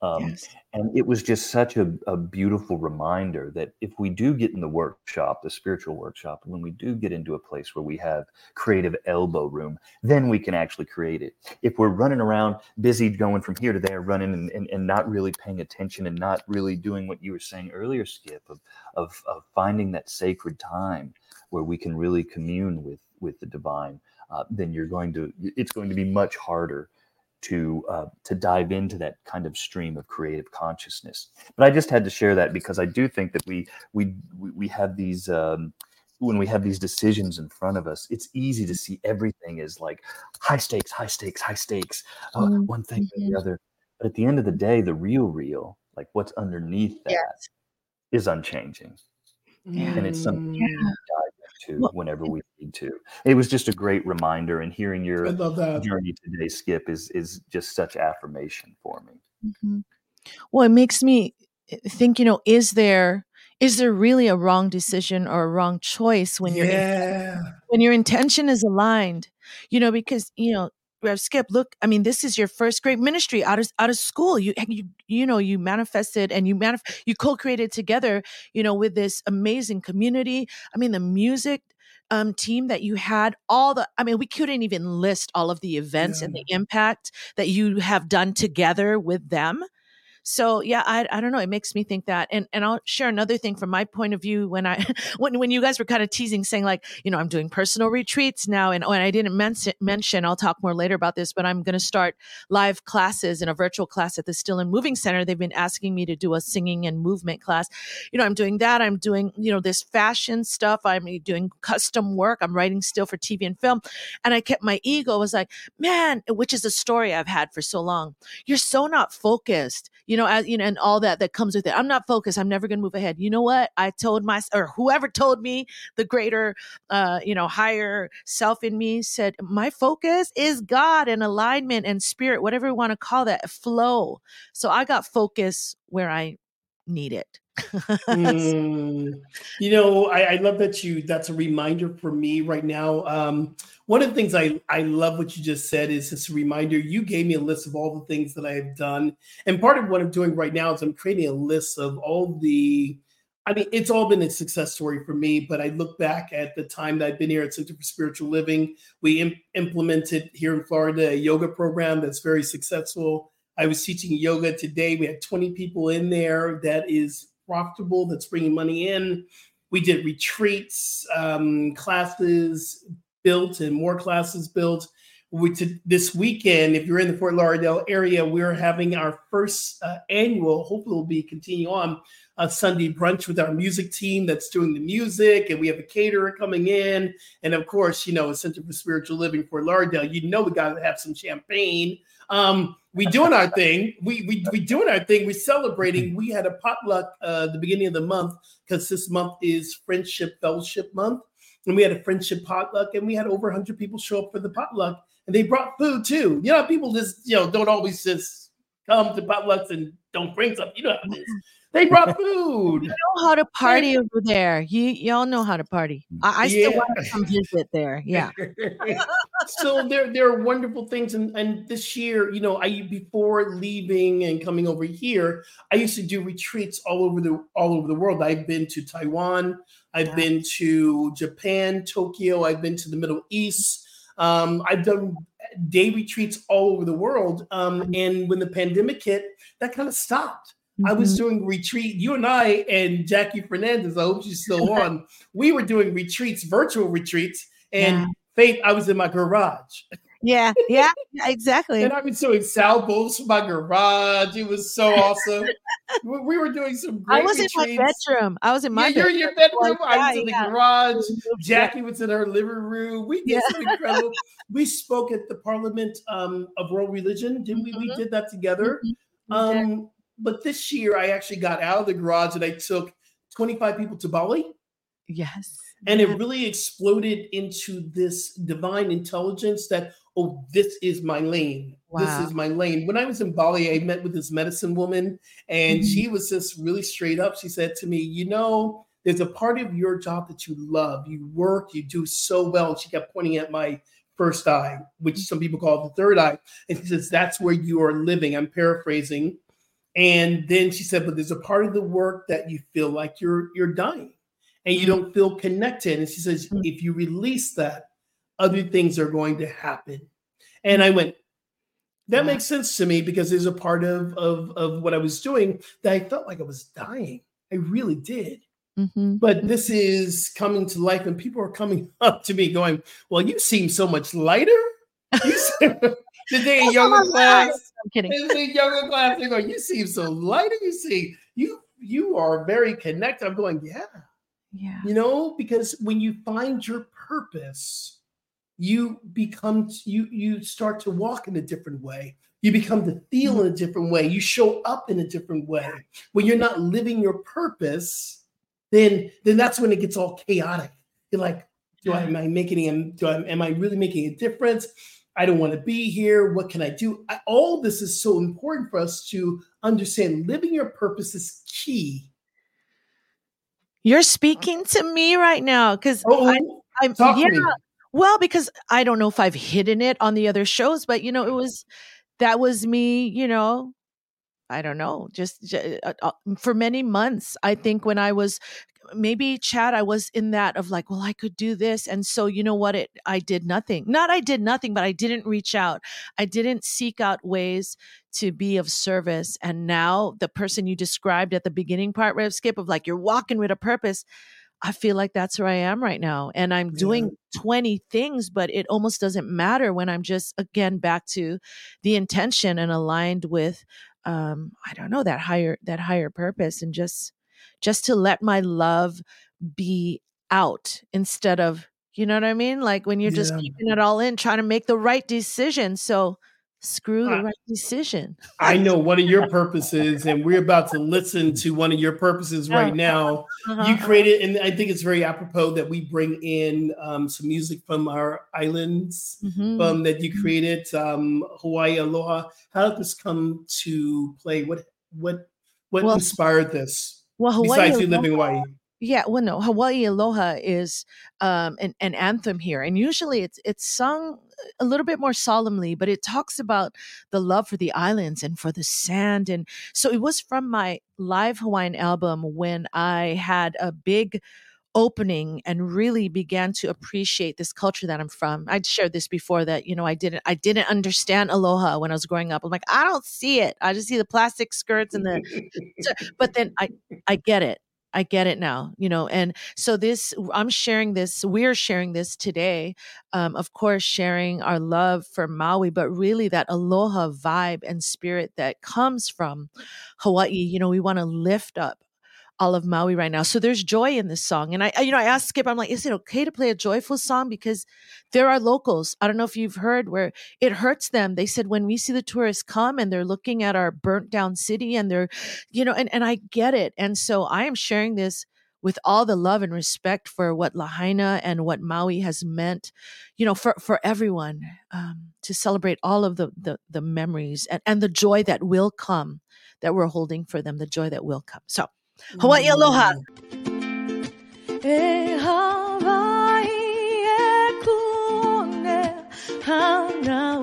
Um, Yes. and it was just such a, a beautiful reminder that if we do get in the workshop, the spiritual workshop, when we do get into a place where we have creative elbow room, then we can actually create it. If we're running around busy going from here to there, running and, and, and not really paying attention and not really doing what you were saying earlier, Skip, of, of, of finding that sacred time where we can really commune with, with the divine, uh, then you're going to, it's going to be much harder to uh, to dive into that kind of stream of creative consciousness. But I just had to share that because I do think that we we we have these um, when we have these decisions in front of us, it's easy to see everything as like high stakes, high stakes, high stakes, uh, Mm, one thing or the other. But at the end of the day, the real, real, like what's underneath that, is Yes. unchanging, Yeah. and it's something we into Well, whenever we need to. It was just a great reminder, and hearing your journey today, Skip, is is just such affirmation for me. Mhm. Well, it makes me eh, think, you know, is there is there really a wrong decision or a wrong choice when your Yeah. when your intention is aligned? You know, because you know, Rev Skip, look, I mean, this is your first great ministry out of out of school. You <laughs> you you know, you manifested and you manif- you co-created together, you know, with this amazing community. I mean, the music um team that you had all the i mean we couldn't even list all of the events and the impact that you have done together with them so yeah, I I don't know. It makes me think that, and and I'll share another thing from my point of view. When I <laughs> when when you guys were kind of teasing, saying like, you know, I'm doing personal retreats now, and oh, when I didn't mention mention, I'll talk more later about this, but I'm going to start live classes in a virtual class at the Still and Moving Center. They've been asking me to do a singing and movement class. You know, I'm doing that. I'm doing you know this fashion stuff. I'm doing custom work. I'm writing still for TV and film, and I kept my ego was like, man, which is a story I've had for so long you're so not focused you know as you know and all that that comes with it. I'm not focused. I'm never going to move ahead. You know what? I told my or whoever told me the greater uh you know higher self in me said my focus is god and alignment and spirit whatever you want to call that flow. So i got focus where i need it <laughs> Mm. You know, I, I love that you. That's a reminder for me right now. Um, one of the things I I love what you just said is this reminder. You gave me a list of all the things that I have done, and part of what I'm doing right now is I'm creating a list of all the. I mean, it's all been a success story for me. But I look back at the time that I've been here at Center for Spiritual Living. We im- implemented here in Florida a yoga program that's very successful. I was teaching yoga today. We had 20 people in there. That is profitable that's bringing money in. We did retreats, um, classes built, and more classes built. We to, this weekend, if you're in the Fort Lauderdale area, we're having our first uh, annual. Hopefully, will be continue on a Sunday brunch with our music team that's doing the music, and we have a caterer coming in, and of course, you know, a Center for Spiritual Living Fort Lauderdale. You know, we got to have some champagne. Um, we doing our thing. We we we doing our thing. We're celebrating. We had a potluck uh, the beginning of the month because this month is Friendship Fellowship Month, and we had a friendship potluck, and we had over 100 people show up for the potluck, and they brought food too. You know, people just you know don't always just come to potlucks and don't bring something. You know how it is. They brought <laughs> food. You know how to party over there. You y'all know how to party. I, I still want to come visit there. Yeah. <laughs> so there there are wonderful things, and and this year, you know, I before leaving and coming over here, I used to do retreats all over the all over the world. I've been to Taiwan. I've yeah. been to Japan, Tokyo. I've been to the Middle East. Um, I've done day retreats all over the world. Um, mm-hmm. and when the pandemic hit, that kind of stopped. Mm-hmm. I was mm-hmm. doing retreat. You and I and Jackie Fernandez, I hope she's still on. <laughs> we were doing retreats, virtual retreats, and yeah. Faith, I was in my garage. Yeah, yeah, exactly. and I was doing sound bowls from my garage. It was so awesome. <laughs> we were doing some great. I was retreats. in my bedroom. I was in my yeah, bedroom. You're in your bedroom. I was in the garage. Jackie was in her living room. We did some incredible. we spoke at the Parliament um, of World Religion, didn't we? Mm-hmm. We did that together. Mm-hmm. Um, but this year, I actually got out of the garage and I took 25 people to Bali. Yes. And it really exploded into this divine intelligence that, oh, this is my lane. Wow. This is my lane. When I was in Bali, I met with this medicine woman, and mm-hmm. she was just really straight up. She said to me, You know, there's a part of your job that you love. You work, you do so well. And she kept pointing at my first eye, which some people call the third eye. And she says, That's where you are living. I'm paraphrasing. And then she said, but there's a part of the work that you feel like you're you're dying and you mm-hmm. don't feel connected. And she says, mm-hmm. if you release that, other things are going to happen. And I went, that makes sense to me because there's a part of, of, of what I was doing that I felt like I was dying. I really did. Mm-hmm. But this is coming to life, and people are coming <laughs> up to me going, Well, you seem so much lighter. <laughs> Today in yoga class. I'm kidding. In yoga class, they go, "You seem so light, you see, you you are very connected." I'm going, "Yeah, yeah." You know, because when you find your purpose, you become you you start to walk in a different way. You become to feel mm-hmm. in a different way. You show up in a different way. When you're not living your purpose, then then that's when it gets all chaotic. You're like, do I am I making do I, am I really making a difference? I don't want to be here. What can I do? I, all this is so important for us to understand. Living your purpose is key. You're speaking to me right now because oh, I'm yeah. Well, because I don't know if I've hidden it on the other shows, but you know, it was that was me. You know, I don't know, just, just uh, uh, for many months. I think when I was maybe Chad, I was in that of like, well, I could do this. And so, you know what? It, I did nothing. Not I did nothing, but I didn't reach out. I didn't seek out ways to be of service. And now the person you described at the beginning part, Rev Skip, of like, you're walking with a purpose. I feel like that's where I am right now. And I'm doing yeah. 20 things, but it almost doesn't matter when I'm just, again, back to the intention and aligned with, um, I don't know, that higher, that higher purpose and just, just to let my love be out instead of, you know what I mean? Like when you're yeah. just keeping it all in, trying to make the right decision. So screw the right decision. I know one of your purposes, and we're about to listen to one of your purposes right now. Uh-huh, you uh-huh. created, and I think it's very apropos that we bring in um, some music from our islands mm-hmm. um, that you mm-hmm. created, um, Hawaii Aloha. How did this come to play? What what what well, inspired this? Well, Hawaii besides you live in Hawaii. Yeah, well, no, Hawaii Aloha is um, an, an anthem here, and usually it's it's sung a little bit more solemnly, but it talks about the love for the islands and for the sand, and so it was from my live Hawaiian album when I had a big opening and really began to appreciate this culture that I'm from. I'd shared this before that, you know, I didn't I didn't understand aloha when I was growing up. I'm like, I don't see it. I just see the plastic skirts and the <laughs> but then I I get it. I get it now, you know, and so this, I'm sharing this, we're sharing this today. Um, of course, sharing our love for Maui, but really that aloha vibe and spirit that comes from Hawaii. You know, we want to lift up all of Maui right now. So there's joy in this song. And I, you know, I asked Skip, I'm like, is it okay to play a joyful song? Because there are locals. I don't know if you've heard where it hurts them. They said when we see the tourists come and they're looking at our burnt down city and they're, you know, and, and I get it. And so I am sharing this with all the love and respect for what Lahaina and what Maui has meant, you know, for, for everyone um, to celebrate all of the, the, the memories and, and the joy that will come that we're holding for them, the joy that will come. So, Hawaii aloha. E Hawaii e kune hanawe.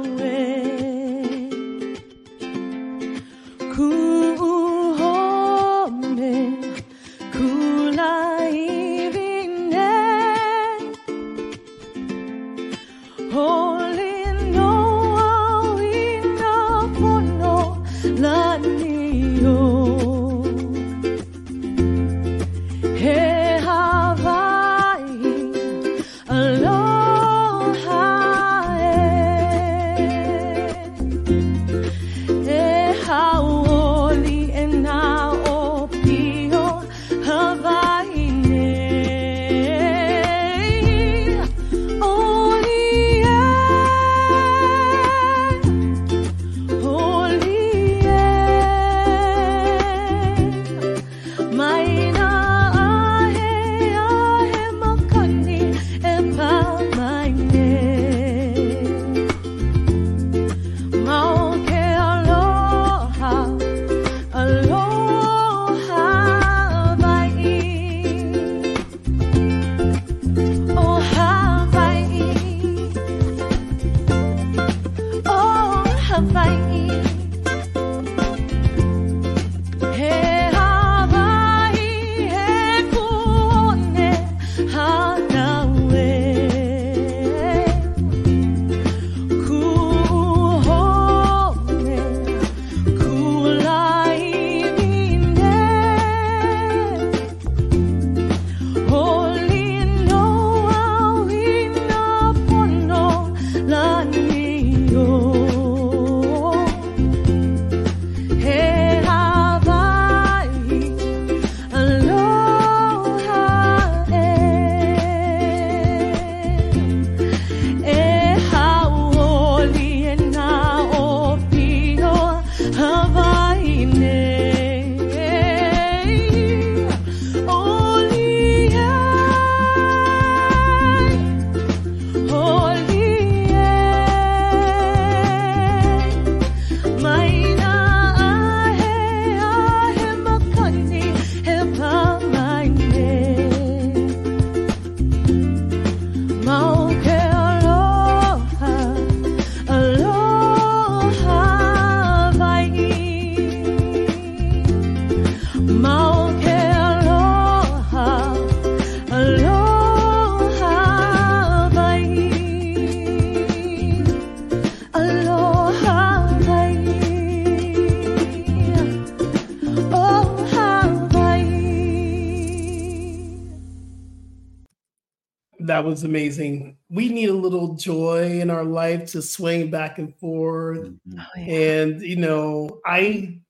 That was amazing. We need a little joy in our life to swing back and forth. Mm-hmm. Oh, yeah. And, you know, I,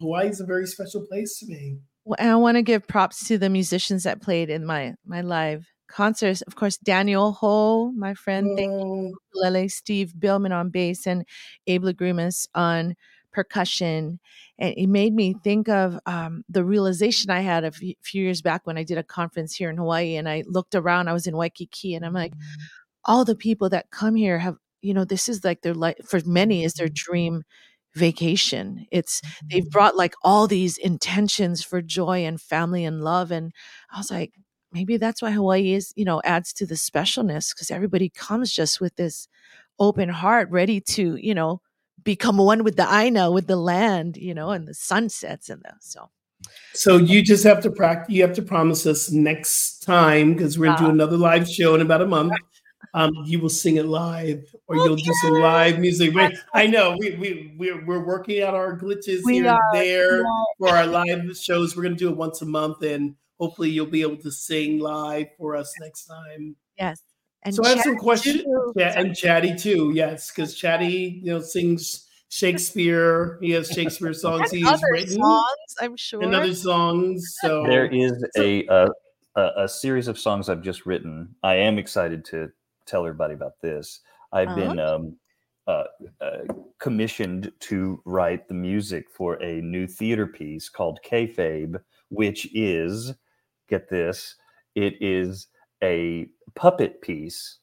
Hawaii is a very special place to me. Well, and I want to give props to the musicians that played in my my live concerts. Of course, Daniel Ho, my friend, oh. thank you, Lele, Steve Billman on bass, and Abe Lagrimas on percussion and it made me think of um, the realization I had a few years back when I did a conference here in Hawaii, and I looked around. I was in Waikiki, and I'm like, mm-hmm. all the people that come here have, you know, this is like their life for many is their mm-hmm. dream vacation. It's they've mm-hmm. brought like all these intentions for joy and family and love, and I was like, maybe that's why Hawaii is, you know, adds to the specialness because everybody comes just with this open heart, ready to, you know, become one with the Aina, with the land, you know, and the sunsets and the so. So you just have to practice. You have to promise us next time because we're gonna do another live show in about a month. Um, you will sing it live, or okay. you'll do some live music. I know we we we're, we're working out our glitches we here are. and there for our live shows. We're gonna do it once a month, and hopefully you'll be able to sing live for us next time. Yes. And so I have some questions. Yeah, and Chatty too. Yes, because Chatty, you know, sings Shakespeare. He has Shakespeare <laughs> songs And he's other written songs, I'm sure. and other songs. So There is a, uh, a a series of songs I've just written. I am excited to tell everybody about this. I've been um, uh, uh, commissioned to write the music for a new theater piece called Kayfabe, which is get this, it is a puppet piece,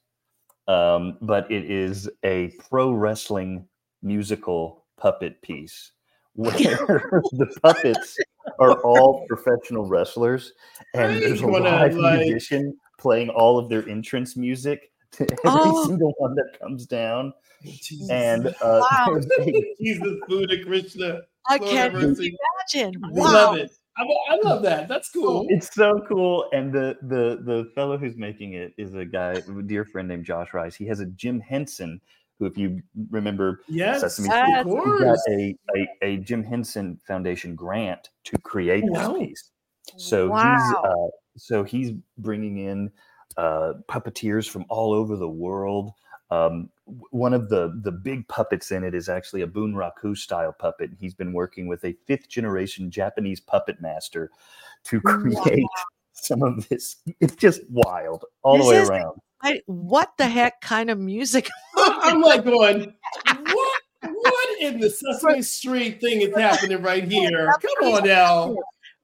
um, but it is a pro wrestling musical puppet piece <laughs> where the puppets are all professional wrestlers and there's a wanna, live like- musician playing all of their entrance music to every Oh. single one that comes down Jesus, and uh, Wow. <laughs> a- Jesus, Buddha, Krishna. I Lord can't imagine. We Wow. love it. I, I love that. That's cool. it's so cool and the the the fellow who's making it is a guy a dear friend named josh rice he has a jim henson who if you remember Yes, Sesame of Street. he got course. a, a, a Jim Henson Foundation grant to create this piece. So he's uh, so he's bringing in uh, puppeteers from all over the world. Um, one of the the big puppets in it is actually a Bunraku style puppet. and He's been working with a fifth generation Japanese puppet master to create some of this. It's just wild all This the way is- around. I, what the heck kind of music? <laughs> I'm like going, <laughs> what? What in the Sesame Street thing is happening right here? Come on now.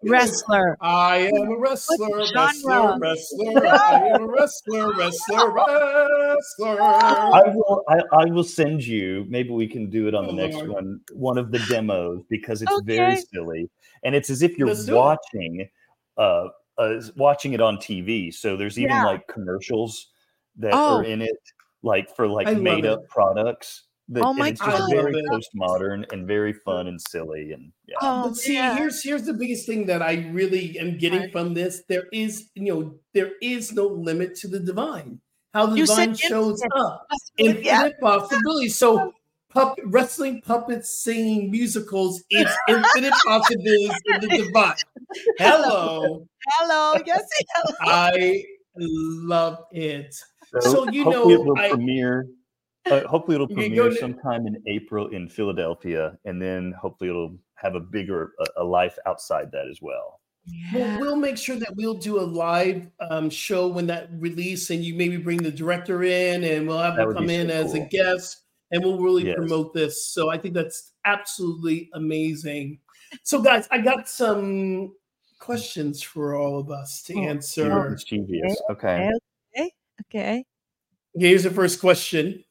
Wrestler. I am a wrestler, wrestler, wrestler. I am a wrestler, wrestler, wrestler. I will. I, I will send you. Maybe we can do it on the Oh, next Lord. one. One of the demos because it's very silly, and it's as if you're Let's watching, uh, uh, watching it on TV. So there's even Yeah. like commercials that Oh. are in it, like for like I made up it. products. That, Oh and my it's God. just very love postmodern and very fun and silly, and yeah. Oh, But see, yeah. here's here's the biggest thing that I really am getting Right. from this. There is, you know, there is no limit to the divine. How the You divine shows infinite. up. Yeah. Infinite possibilities. So pup, wrestling puppets singing musicals it's infinite <laughs> possibilities in the divine. Hello. Hello. Yes. hello. I love it. So, you hopefully know, it will I- premiere. Uh, hopefully it'll You can go premiere to- sometime in April in Philadelphia, and then hopefully it'll have a bigger a, a life outside that as well. Well, Yeah. we'll make sure that we'll do a live um, show when that release, and you maybe bring the director in, and we'll have That him come so in as a guest, and we'll really Yes. promote this. So I think that's absolutely amazing. So, guys, I got some questions for all of us to Oh, answer. Mischievous. Okay. Okay. Okay. Here's the first question.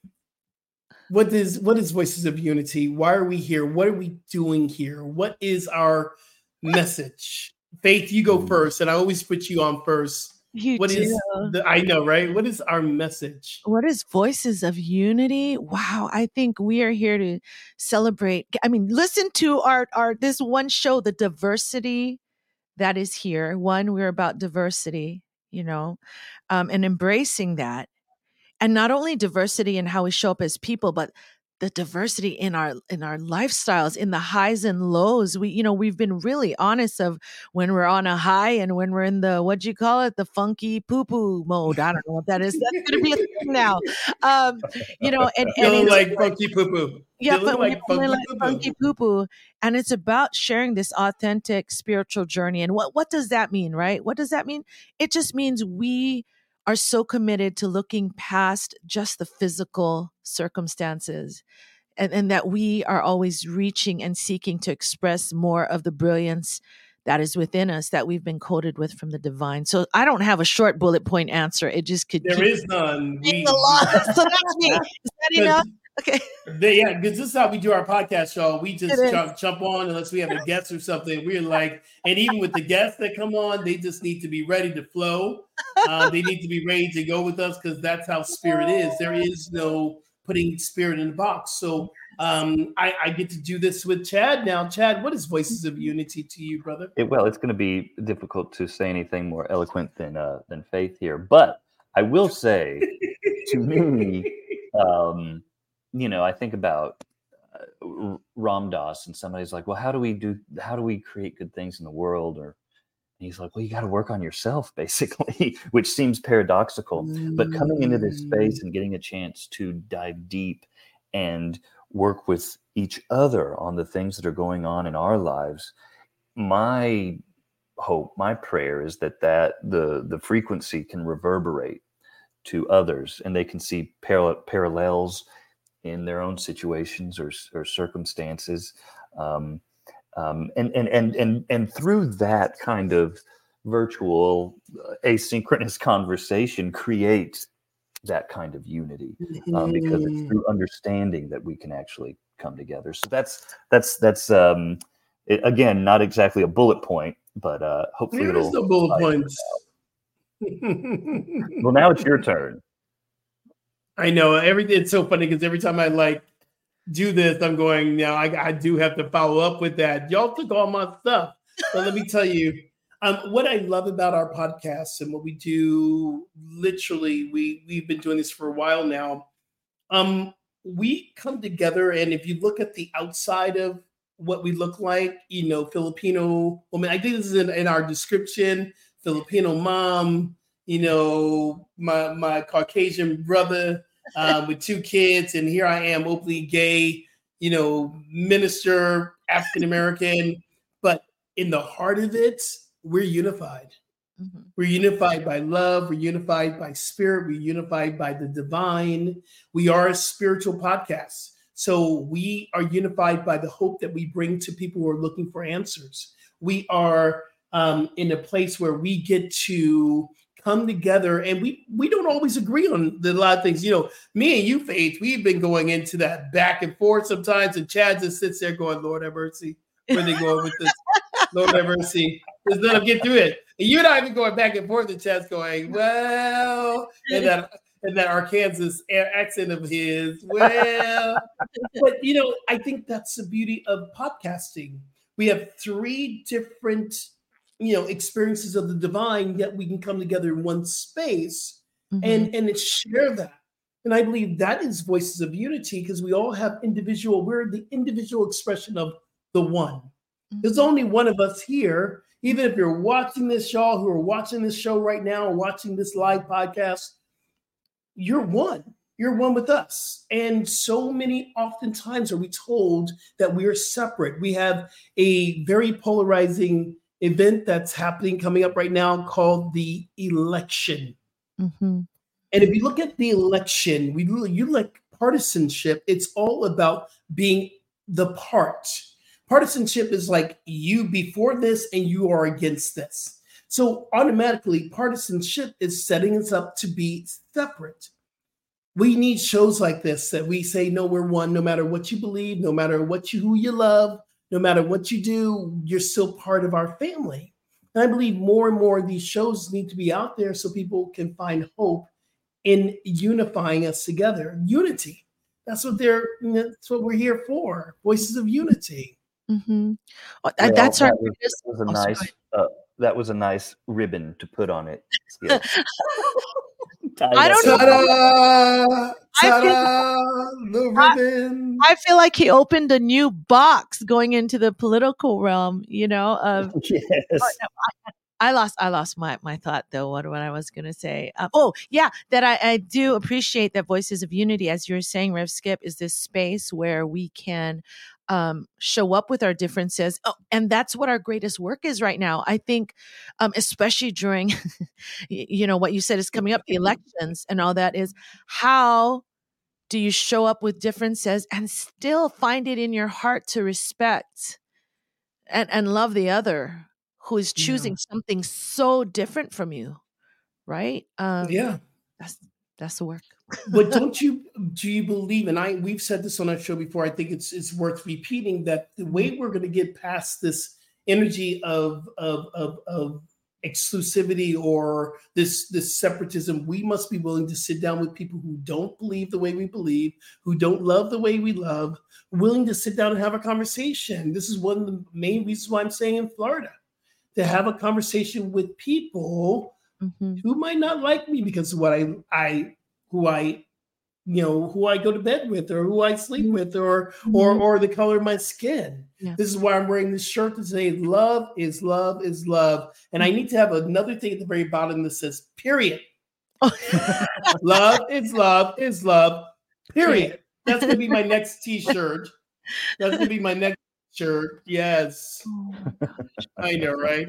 What is what is Voices of Unity? Why are we here? What are we doing here? What is our message? Faith, you go first, and I always put you on first. You What is do. the I know, right? What is our message? What is Voices of Unity? Wow, I think we are here to celebrate. I mean, listen to our our this one show, the diversity that is here. One, we're about diversity, you know, um, and embracing that, and not only diversity in how we show up as people, but the diversity in our in our lifestyles in the highs and lows we you know we've been really honest of when we're on a high and when we're in the what do you call it the funky poo poo mode i don't know what that is that's gonna be a thing now um you know and, <laughs> and it's like funky poo poo. yeah, but like funky like funky poo poo, and it's about sharing this authentic spiritual journey. And what what does that mean, right? What does that mean? It just means we are so committed to looking past just the physical circumstances, and, and that we are always reaching and seeking to express more of the brilliance that is within us that we've been coded with from the divine. So I don't have a short bullet point answer. It just could There is none. We, a lot. <laughs> So that's me. Is that enough? Okay. They, yeah, because this is how we do our podcast show. We just jump, jump on unless we have a guest or something. We're like, and even with the guests that come on, they just need to be ready to flow. Uh, they need to be ready to go with us because that's how spirit is. There is no putting spirit in a box. So um, I, I get to do this with Chad now. Chad, what is Voices of Unity to you, brother? It, well, it's going to be difficult to say anything more eloquent than uh, than Faith here, but I will say, to me, <laughs> um, you know, I think about uh, Ram Dass, and somebody's like, "Well, how do we do? How do we create good things in the world?" Or and he's like, "Well, you got to work on yourself, <laughs> basically," which seems paradoxical. But coming into this Mm. space and getting a chance to dive deep and work with each other on the things that are going on in our lives my hope my prayer is that that the the frequency can reverberate to others and they can see par- parallels in their own situations or, or circumstances um, um, and, and and and and through that kind of virtual uh, asynchronous <laughs> conversation create that kind of unity um, because it's Mm. through understanding that we can actually come together so that's that's that's um it, again not exactly a bullet point but uh hopefully There is it'll no bullet points. well now it's your turn I know everything. It's so funny because every time I like do this, I'm going now. I, I do have to follow up with that. Y'all took all my stuff, but let me tell you, um, what I love about our podcast and what we do. Literally, we we've been doing this for a while now. Um, we come together, and if you look at the outside of what we look like, you know, Filipino woman. I think this is in, in our description. Filipino mom, you know, my my Caucasian brother um, with two kids, and here I am, openly gay, you know, minister, African American, but in the heart of it, we're unified. Mhm. We're unified by love. We're unified by spirit. We're unified by the divine. We are a spiritual podcast. So we are unified by the hope that we bring to people who are looking for answers. We are um, in a place where we get to come together and we we don't always agree on the, a lot of things. You know, me and you, Faith, we've been going into that back and forth sometimes, and Chad just sits there going, Lord have mercy. Where they going with this? <laughs> Lord have mercy. Just let them get through it. And you're not even going back and forth, and Chad's going, well, and that and that Arkansas accent of his, well. but you know, I think that's the beauty of podcasting. We have three different, you know, experiences of the divine, yet we can come together in one space Mhm. and and share that. And I believe that is voices of unity because we all have individual, we're the individual expression of the one. There's Mhm. only one of us here. Even if you're watching this, y'all who are watching this show right now or watching this live podcast, you're one. You're one with us. And so many oftentimes are we told that we are separate. We have a very polarizing event that's happening coming up right now called the election. Mhm. And if you look at the election, we you like partisanship, it's all about being the part. Partisanship is like you before this and you are against this. So automatically, partisanship is setting us up to be separate. We need shows like this that we say, no, we're one, no matter what you believe, no matter what you who you love, no matter what you do, you're still part of our family. And I believe more and more of these shows need to be out there so people can find hope in unifying us together. Unity. That's what they're that's what we're here for. Voices of unity. Mhm. Oh, Well, that's our that was, that was a oh, nice uh, that was a nice ribbon to put on it Skip. <laughs> I don't know. Ta-da! I feel- Ta-da! The I- ribbon. I feel like he opened a new box going into the political realm. You know, of <laughs> yes I lost I lost my my thought though what what I was gonna say. Um, oh yeah, that I, I do appreciate that Voices of Unity, as you were saying, Rev Skip, is this space where we can um, show up with our differences, oh, and that's what our greatest work is right now. I think, um, especially during, <laughs> you know, what you said is coming up, the elections and all that is how do you show up with differences and still find it in your heart to respect and and love the other who is Yeah. choosing something so different from you right um yeah. that's that's the work but don't you do you believe and i we've said this on our show before i think it's it's worth repeating that the way we're going to get past this energy of of of, of exclusivity or this this separatism we must be willing to sit down with people who don't believe the way we believe who don't love the way we love willing to sit down and have a conversation this is one of the main reasons why i'm saying in florida to have a conversation with people Mhm. who might not like me because of what I I who I you know who I go to bed with or who I sleep Mhm. with or or Mhm. or the color of my skin. Yeah. This is why I'm wearing this shirt to say love is love is love. And I need to have another thing at the very bottom that says period. <laughs> love is love is love. Period. That's gonna be my <laughs> next T-shirt. That's gonna be my next shirt. Yes, Oh, I know, right?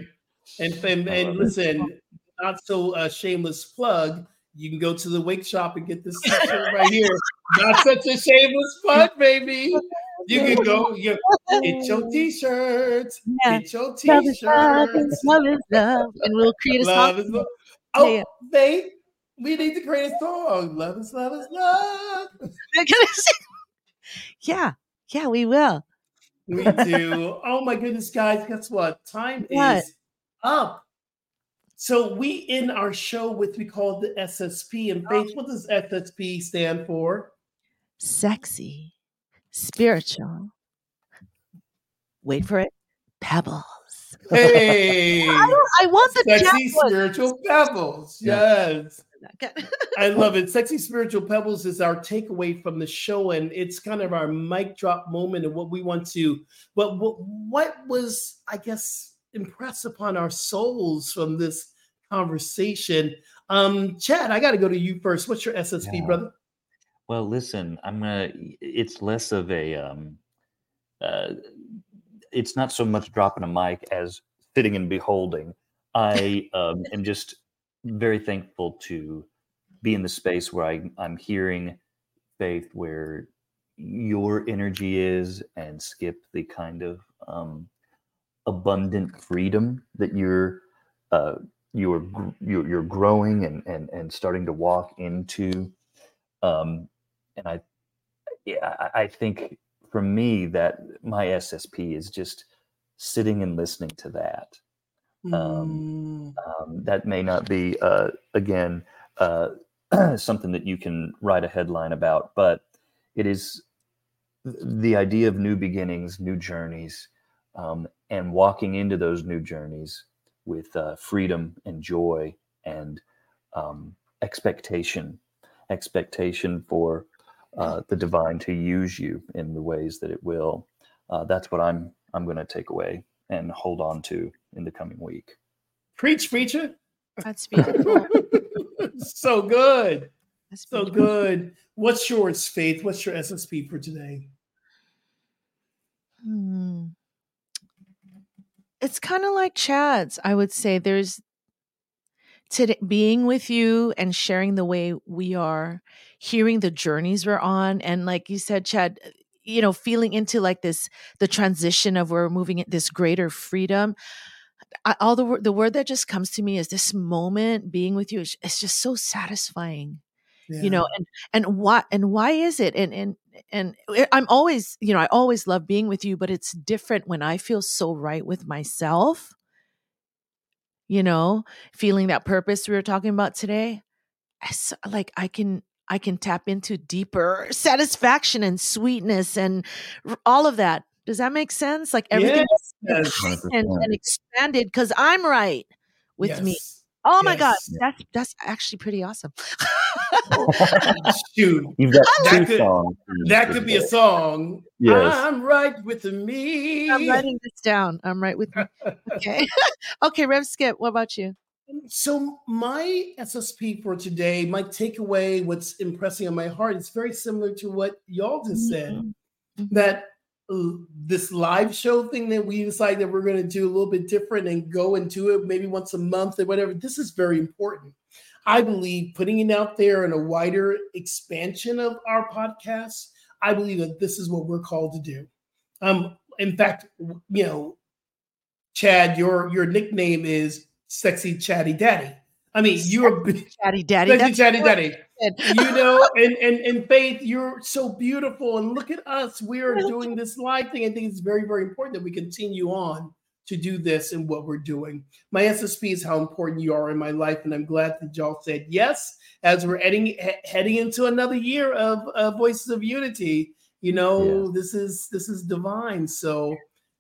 And and, and listen, not so uh, shameless plug. You can go to the Awake Shop and get this T-shirt right here. Not such a shameless plug, baby. You can go. You, get your T-shirts. Yeah. Get your Love is love, T-shirts. love is love, and we'll create a Love song. is love. Oh, Yeah. babe, we need to create a song. Love is love is love. They're gonna <laughs> sing. Yeah, yeah, we will. We do. oh my goodness, guys! Guess what? Time What? is up. So we end our show with we call the SSP. And oh. Faith, what does SSP stand for? Sexy, spiritual. Wait for it. Pebbles. <laughs> Hey, I want the sexy spiritual pebbles. Yes. I love it. Sexy Spiritual Pebbles is our takeaway from the show, and it's kind of our mic drop moment of what we want to. But what, what was, I guess, impressed upon our souls from this conversation? Um, Chad, I got to go to you first. What's your SSP, Yeah. brother? Well, listen, I'm gonna. It's less of a. Um, uh, it's not so much dropping a mic as sitting and beholding. I <laughs> um, am just very thankful to be in the space where I, I'm hearing faith, where your energy is, and skip the kind of um, abundant freedom that you're uh, you're you're, you're growing and, and and starting to walk into um, and I, yeah, I think for me that my SSP is just sitting and listening to that. Um, Um, that may not be, uh, again, uh, <clears throat> something that you can write a headline about, but it is the idea of new beginnings, new journeys, um, and walking into those new journeys with uh, freedom and joy and um, expectation, expectation for uh, the divine to use you in the ways that it will. Uh, that's what I'm I'm going to take away and hold on to in the coming week. Preach, preacher. That's <laughs> beautiful. so good. That's So beautiful. good. What's yours, Faith? What's your SSP for today? Hmm. It's kind of like Chad's. I would say there's today being with you and sharing the way we are, hearing the journeys we're on, and like you said, Chad, uh, you know, feeling into like this the transition of we're moving this greater freedom. I, all the the word that just comes to me is this moment being with you. It's, it's just so satisfying you know and and why and why is it? And and and eh, i'm always you know i always love being with you but it's different when i feel so right with myself you know feeling that purpose we were talking about today. I s- like i can i can tap into deeper <laughs> satisfaction and sweetness and all of that. Does that make sense? Like everything is Yes. and, and expanded because i'm right with me. Yes. oh my god Yes. that's that's actually pretty awesome <laughs> <laughs> Shoot. You've got That two could- songs. That could be a song. Yes. I'm right with me. I'm writing this down. I'm right with you. Okay. <laughs> okay, Rev Skip, what about you? So my SSP for today, my takeaway, what's impressing on my heart, is very similar to what y'all just said. Mhm. That this live show thing that we decided that we're going to do a little bit different and go into it maybe once a month or whatever. This is very important. I believe putting it out there in a wider expansion of our podcast. I believe that this is what we're called to do. Um, in fact, you know, Chad, your your nickname is Sexy Chatty Daddy. I mean, you're big <laughs> Daddy. Sexy That's Chatty Daddy. <laughs> You know, and, and and Faith, you're so beautiful. And look at us. We are doing this live thing. I think it's very, very important that we continue on to do this and what we're doing. My SSP is how important you are in my life. And I'm glad that y'all said yes as we're heading he- heading into another year of uh, Voices of Unity. You know, Yeah. this is this is divine. So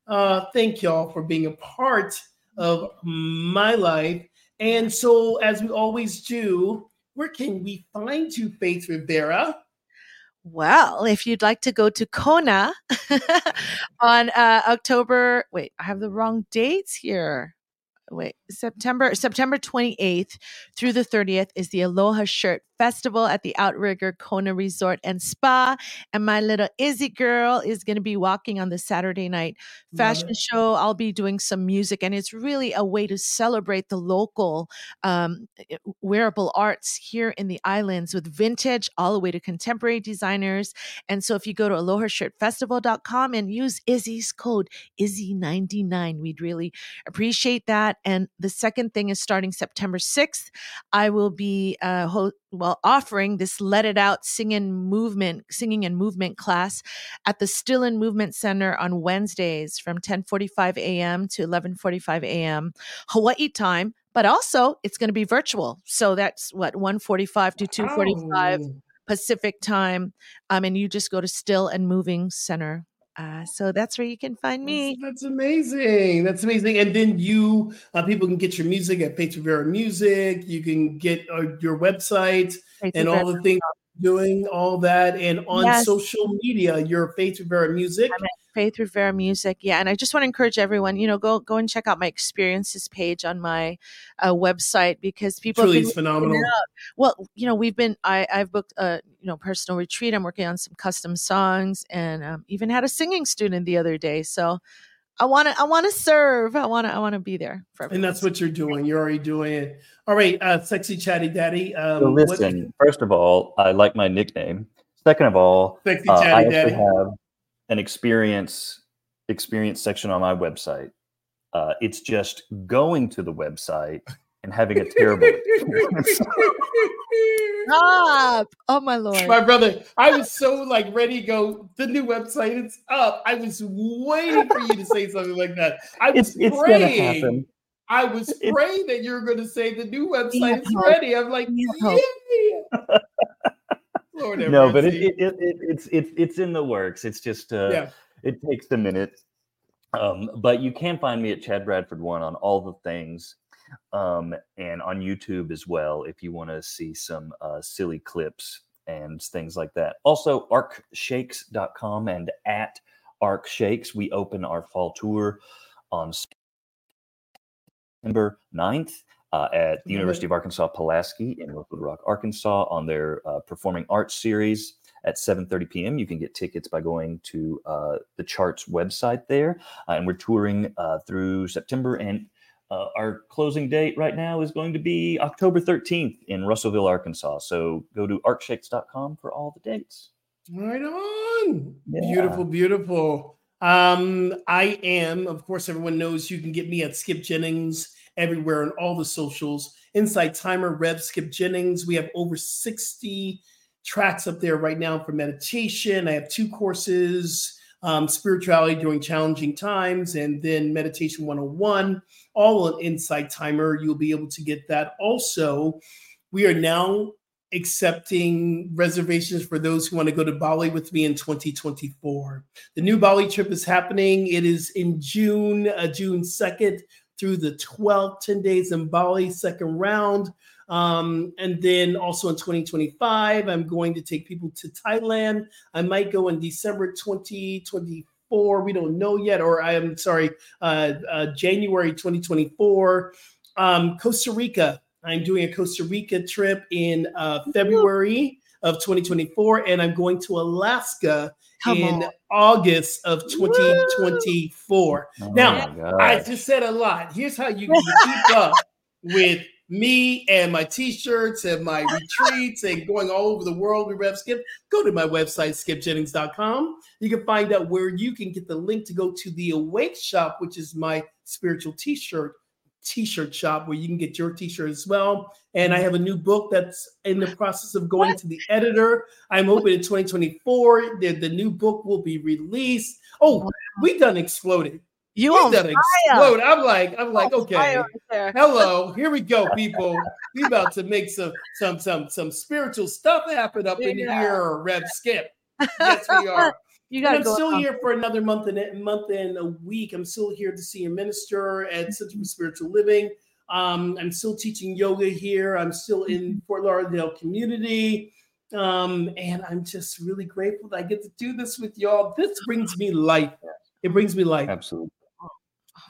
uh thank y'all for being a part of my life. And so, as we always do, where can we find you, Faith Rivera? Well, if you'd like to go to Kona <laughs> on uh, October, wait, I have the wrong dates here. Wait, September September 28th through the 30th is the Aloha Shirt Festival at the Outrigger Kona Resort and Spa. And my little Izzy girl is going to be walking on the Saturday night fashion show. I'll be doing some music, and it's really a way to celebrate the local um, eh, wearable arts here in the islands with vintage all the way to contemporary designers. And so if you go to alohashirtfestival.com and use Izzy's code, Izzy99, we'd really appreciate that. And the second thing is starting September 6th, I will be uh, ho- well offering this let it out singing movement singing and movement class at the still in movement center on wednesdays from 10.45 a.m to 11.45 a.m hawaii time but also it's going to be virtual. So that's what 1.45 to 2.45 Wow. pacific time. Um, and you just go to still and moving center uh, so that's where you can find me That's, that's amazing. That's amazing. And then you, uh, people can get your music at Faith Rivera Music. You can get uh, your website and all the things doing, all that, and on Yes. social media, your Faith Rivera Music. I'm at Faith Rivera Music. Yeah, and I just want to encourage everyone, you know, go go and check out my experiences page on my uh, website because people Truly have been phenomenal. reaching out. Well, you know, we've been I I've booked a you know personal retreat. I'm working on some custom songs, and um, even had a singing student the other day. So I want to I want to serve. I want to I want to be there for everyone. And that's what you're doing. You're already doing it. All right, uh, sexy chatty daddy. Um, So what- listen, first of all, I like my nickname. Second of all, sexy uh, I chatty actually daddy. have an experience experience section on my website. Uh, it's just going to the website and having a terrible experience. <laughs> Stop! Oh my lord! My brother, I was so like ready to go. The new website, it's up. I was waiting for you to say something like that. I was it's it's gonna praying. happen. I was It's- that you were going to say the new website is hope. ready. I'm like, We have hope. yeah. <laughs> Lord No, but it, it, it, it it's it's it's in the works. It's just uh, yeah. it takes a minute. Um, but you can find me at Chad Bradford One on all the things, um, and on YouTube as well if you want to see some uh, silly clips and things like that. Also, arkshakes.com and at Ark Shakes. We open our fall tour on September 9th uh, at the University of Arkansas Pulaski in Little Rock, Arkansas, on their uh, performing arts series at 7:30 p.m. You can get tickets by going to uh, the Charts website there, uh, and we're touring uh, through September. And uh, our closing date right now is going to be October 13th in Russellville, Arkansas. So go to arkshakes.com for all the dates. Right on. Yeah. Beautiful, beautiful. Um, I am, of course, everyone knows you can get me at Skip Jennings everywhere on all the socials. Insight Timer, Rev Skip Jennings. We have over 60 tracks up there right now for meditation. I have two courses um, spirituality during challenging times, and then meditation 101, all on Insight Timer. You'll be able to get that. Also, we are now accepting reservations for those who want to go to Bali with me in 2024. The new Bali trip is happening. It is in June, uh, June 2nd through the 12th, 10 days in Bali, second round. Um, and then also in 2025, I'm going to take people to Thailand. I might go in December 2024. We don't know yet, or I am sorry, uh, uh, January 2024. Um, Costa Rica. I'm doing a Costa Rica trip in uh, February of 2024, and I'm going to Alaska Come in on. August of 2024. Oh Now, my I just said a lot. Here's how you can <laughs> keep up with me and my t-shirts and my retreats and going all over the world with Rev Skip. Go to my website, skipjennings.com. You can find out where you can get the link to go to the Awake Shop, which is my spiritual t-shirt t-shirt shop where you can get your t-shirt as well. And I have a new book that's in the process of going to the editor. I'm hoping in 2024 the, the new book will be released. Oh, we done exploded. You We on done explode. I'm like, I'm like, okay. fire right there. Hello, <laughs> here we go, people. We about to make some some some some spiritual stuff happen up in Yeah. here, Rev Skip. <laughs> Yes, we are. You got to I'm go. still on. here for another month and a month and a week. I'm still here to see a minister at Center for Spiritual Living. Um, I'm still teaching yoga here. I'm still in Fort Lauderdale community. Um, and I'm just really grateful that I get to do this with y'all. This brings me life. It brings me life. Absolutely.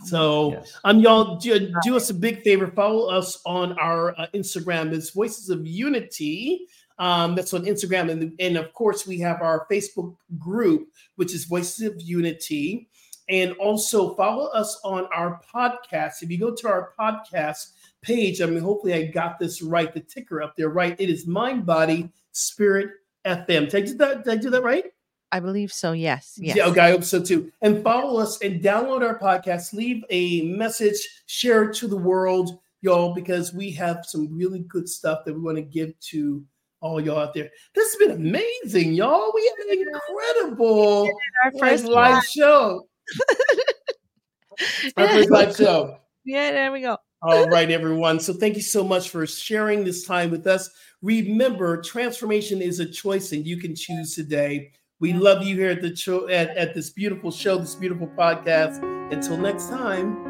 So, Yes. um, y'all do, do us a big favor. Follow us on our uh, Instagram. It's Voices of Unity. Um, that's on Instagram, and and of course we have our Facebook group, which is Voices of Unity. And also follow us on our podcast. If you go to our podcast page, I mean, hopefully I got this right, the ticker up there, right? It is Mind, Body, Spirit FM. Did I do that? Did I do that right? I believe so. Yes. Yes. Yeah, okay, I hope so too. And follow us and download our podcast. Leave a message, share it to the world, y'all, because we have some really good stuff that we want to give to all y'all out there. This has been amazing, y'all. We had an incredible Our first live live. show. <laughs> Our first live show. Yeah, there we go. All <laughs> right, everyone. So thank you so much for sharing this time with us. Remember, transformation is a choice, and you can choose today. We love you here at the show at, at this beautiful show, this beautiful podcast. Until next time.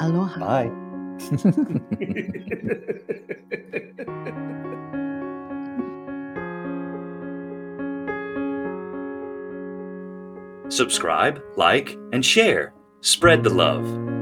Aloha. Bye. <laughs> Subscribe, like, and share. Spread the love.